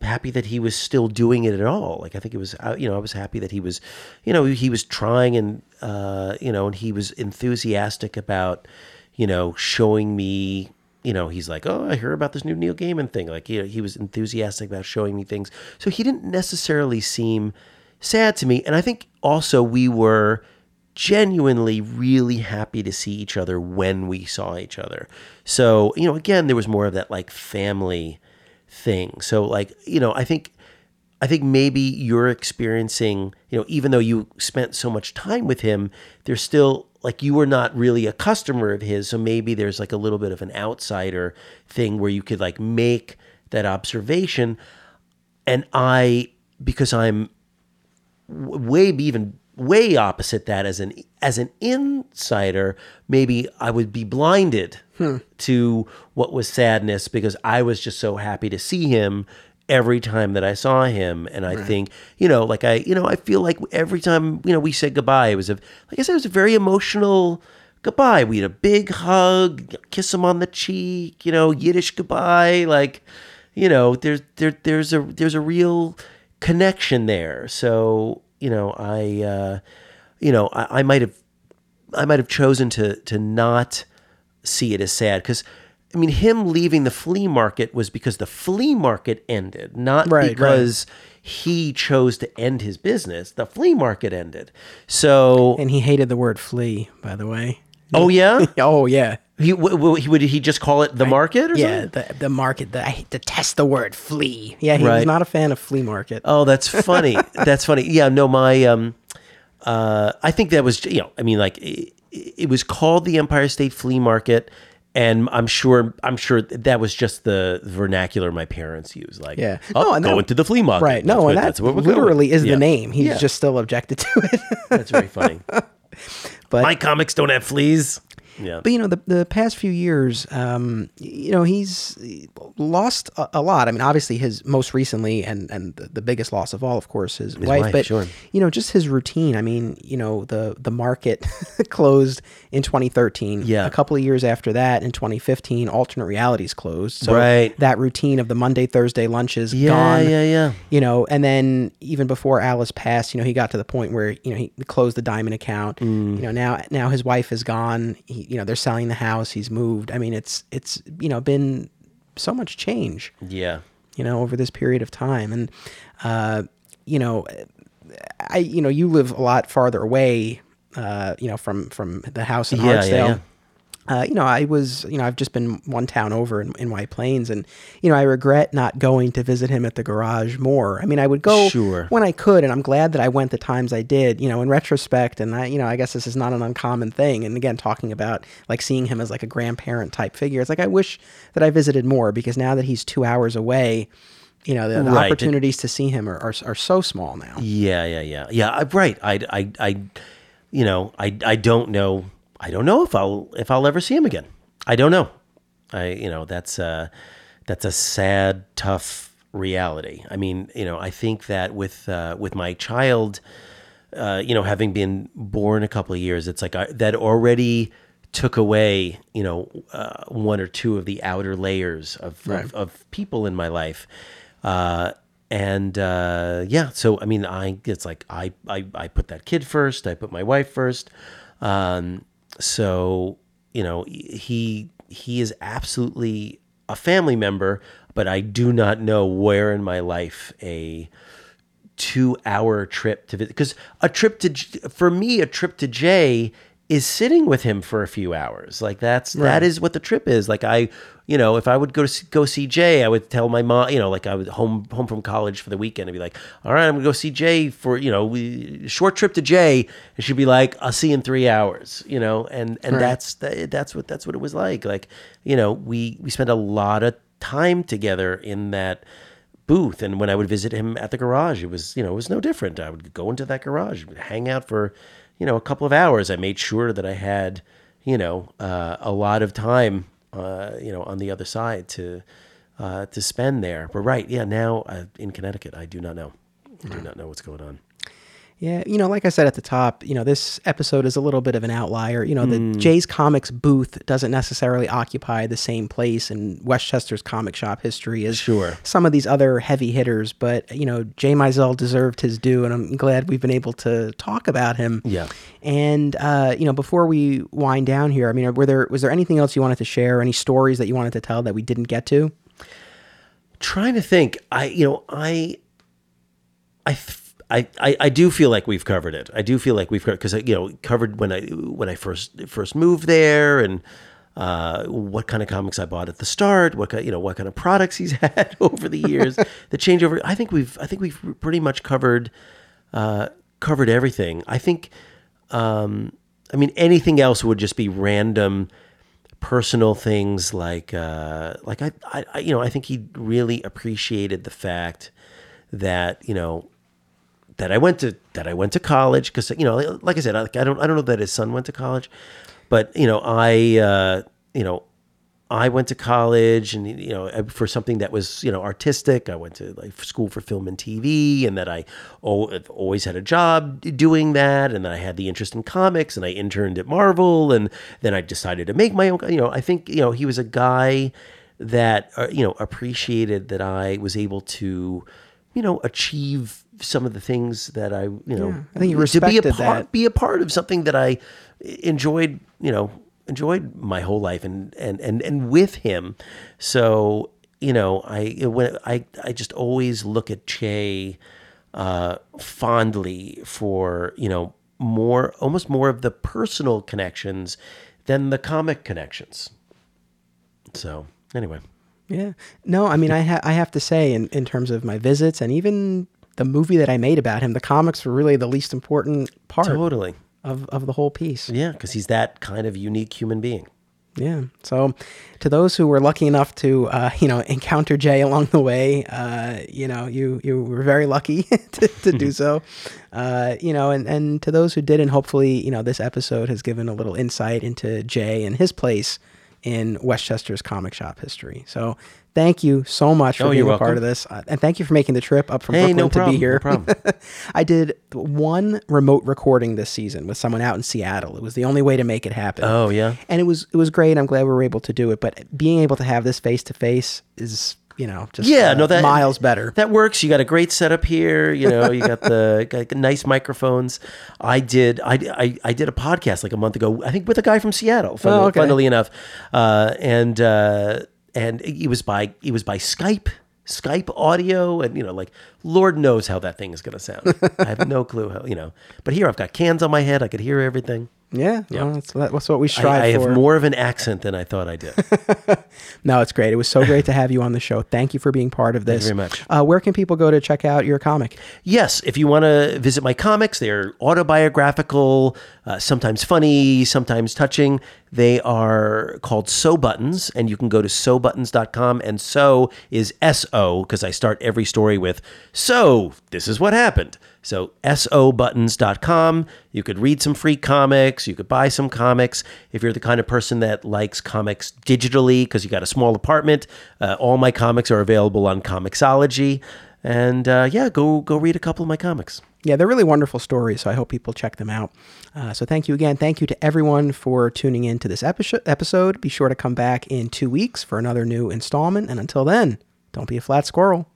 happy that he was still doing it at all. Like I think it was, you know, I was happy that he was, you know, he was trying and uh, you know, and he was enthusiastic about, you know, showing me. You know, he's like, oh, I hear about this new Neil Gaiman thing. Like, you know, he was enthusiastic about showing me things. So he didn't necessarily seem sad to me. And I think also we were genuinely really happy to see each other when we saw each other. So, you know, again, there was more of that like family thing. So like, you know, I think I think maybe you're experiencing, you know, even though you spent so much time with him, there's still like you were not really a customer of his, so maybe there's like a little bit of an outsider thing where you could like make that observation and I because I'm way even way opposite that as an as an insider maybe i would be blinded to what was sadness because i was just so happy to see him every time that i saw him. And i think you know like i you know i feel like every time you know we said goodbye it was a like i said it was a very emotional goodbye. We had a big hug kiss him on the cheek you know yiddish goodbye. Like you know there's there there's a there's a real connection there. So you know i uh you know i, I might have i might have chosen to to not see it as sad because i mean him leaving the flea market was because the flea market ended not Right, right. because he chose to end his business the flea market ended so And he hated the word flea, by the way. Oh yeah. Oh yeah. He, w- w- he would he just call it the market or Yeah, something? the the market. The, I detest the word flea. Yeah, he Right. was not a fan of flea market. Oh, that's funny. that's funny. Yeah, no, my um, uh, I think that was you know, I mean, like it, it was called the Empire State Flea Market, and I'm sure I'm sure that was just the vernacular my parents used. Like, Yeah. oh, No, and go that- into the flea market. Right. That's No, what- and that that's what going literally with. is Yeah. the name. He's Yeah. just still objected to it. that's very funny. but my comics don't have fleas. Yeah. But you know, the the past few years, um, you know, he's lost a, a lot. I mean, obviously, his most recently and and the, the biggest loss of all, of course, his, wife. wife, But sure. you know, just his routine. I mean, you know, the the market closed in 2013. Yeah. A couple of years after that, in 2015, alternate realities closed. So Right. That routine of the Monday Thursday lunches yeah, gone yeah, yeah. you know, and then even before Alice passed, you know, he got to the point where you know he closed the diamond account. Mm. You know, now now his wife is gone. He, you know, they're selling the house. He's moved. I mean, it's it's you know been so much change. Yeah. You know, over this period of time, and uh, you know, I you know you live a lot farther away. Uh, you know, from from the house in Yeah, yeah, Hartsdale. yeah. Uh, you know, I was, you know, I've just been one town over in, in White Plains, and you know, I regret not going to visit him at the garage more. I mean, I would go Sure. when I could, and I'm glad that I went the times I did. You know, in retrospect, and I, you know, I guess this is not an uncommon thing. And again, talking about like seeing him as like a grandparent type figure, it's like I wish that I visited more because now that he's two hours away, you know, the, the Right. opportunities to see him are, are are so small now. Yeah, yeah, yeah, yeah. Right. I, I, I, you know, I, I don't know. I don't know if I'll if I'll ever see him again. I don't know. I, you know, that's a that's a sad, tough reality. I mean, you know, I think that with uh, with my child, uh, you know, having been born a couple of years, it's like I, that already took away, you know, uh, one or two of the outer layers of of, of people in my life. Uh, and uh, yeah, so I mean, I it's like I, I I put that kid first. I put my wife first. Um, so you know, he he is absolutely a family member, but I do not know where in my life a two hour trip to visit because a trip to for me a trip to Jay is sitting with him for a few hours. Like that's that is what the trip is. Like I you know if I would go to see, go see Jay I would tell my mom you know like I was home home from college for the weekend and be like all right I'm gonna go see Jay for you know we, short trip to Jay. And she'd be like I'll see you in three hours you know? And and that's that, that's what that's what it was like. Like you know we we spent a lot of time together in that booth. And when I would visit him at the garage it was you know it was no different. I would go into that garage hang out for you know a couple of hours. I made sure that I had you know uh, a lot of time uh, you know on the other side to uh, to spend there. But right yeah now uh, in Connecticut I do not know. I do not know what's going on Yeah, you know, like I said at the top, you know, this episode is a little bit of an outlier. You know, the Hmm. Jay's Comics booth doesn't necessarily occupy the same place in Westchester's comic shop history as Sure. some of these other heavy hitters. But you know, Jay Mizell deserved his due, and I'm glad we've been able to talk about him. Yeah. And uh, you know, before we wind down here, I mean, were there was there anything else you wanted to share? Any stories that you wanted to tell that we didn't get to? trying to think i you know i i th- I, I, I do feel like we've covered it. I do feel like we've covered because you know covered when I when I first first moved there and uh, what kind of comics I bought at the start, what kind, you know what kind of products he's had over the years, the changeover. I think we've I think we've pretty much covered uh, covered everything. I think um, I mean anything else would just be random personal things like uh, like I, I I you know I think he really appreciated the fact that you know that I went to that I went to college because you know like I said I, I don't I don't know that his son went to college but you know I uh, you know I went to college and you know for something that was you know artistic. I went to like school for film and TV and that I al- always had a job doing that and then I had the interest in comics and I interned at Marvel and then I decided to make my own you know I think you know he was a guy that uh, you know appreciated that I was able to you know achieve some of the things that I you know I think he to be a part that. be a part of something that I enjoyed, you know, enjoyed my whole life and and and and with him. So, you know, I when I I just always look at Jay uh fondly for, you know, more almost more of the personal connections than the comic connections. So anyway, Yeah. No, I mean, I ha- I have to say, in in terms of my visits and even the movie that I made about him, the comics were really the least important part totally. of of the whole piece. Yeah, because he's that kind of unique human being. Yeah. So, to those who were lucky enough to, uh, you know, encounter Jay along the way, uh, you know, you you were very lucky to, to do so. Uh, you know, and and to those who didn't, hopefully, you know, this episode has given a little insight into Jay and his place in Westchester's comic shop history. So. Thank you so much for Oh, being a part of this, uh, and thank you for making the trip up from Hey, Brooklyn no to problem, be no here. problem. I did one remote recording this season with someone out in Seattle. It was the only way to make it happen Oh yeah. and it was it was great. I'm glad we were able to do it. But being able to have this face to face is you know just Yeah, uh, no, that miles better. That works. You got a great setup here. You know, you got the got nice microphones. I did. I, I I did a podcast like a month ago. I think with a guy from Seattle. Funnily, Oh, okay. funnily enough, uh, and uh, and he was by he was by Skype. Skype audio and you know like Lord knows how that thing is going to sound. I have no clue how you know. But here I've got cans on my head. I could hear everything. Yeah, well, that's that's what we strive I, I have more of an accent than I thought I did. No, it's great. It was so great to have you on the show. Thank you for being part of this. Thank you very much. Uh, where can people go to check out your comic? Yes, if you want to visit my comics, they're autobiographical, uh, sometimes funny, sometimes touching. They are called So Buttons, and you can go to sobuttons.com. And so is S O, because I start every story with, So, this is what happened. So, SObuttons.com. You could read some free comics. You could buy some comics. If you're the kind of person that likes comics digitally because you got a small apartment, uh, all my comics are available on Comixology. And uh, yeah, go go read a couple of my comics. Yeah, they're really wonderful stories, so I hope people check them out. Uh, so thank you again. Thank you to everyone for tuning in to this epi- episode. Be sure to come back in two weeks for another new installment. And until then, don't be a flat squirrel.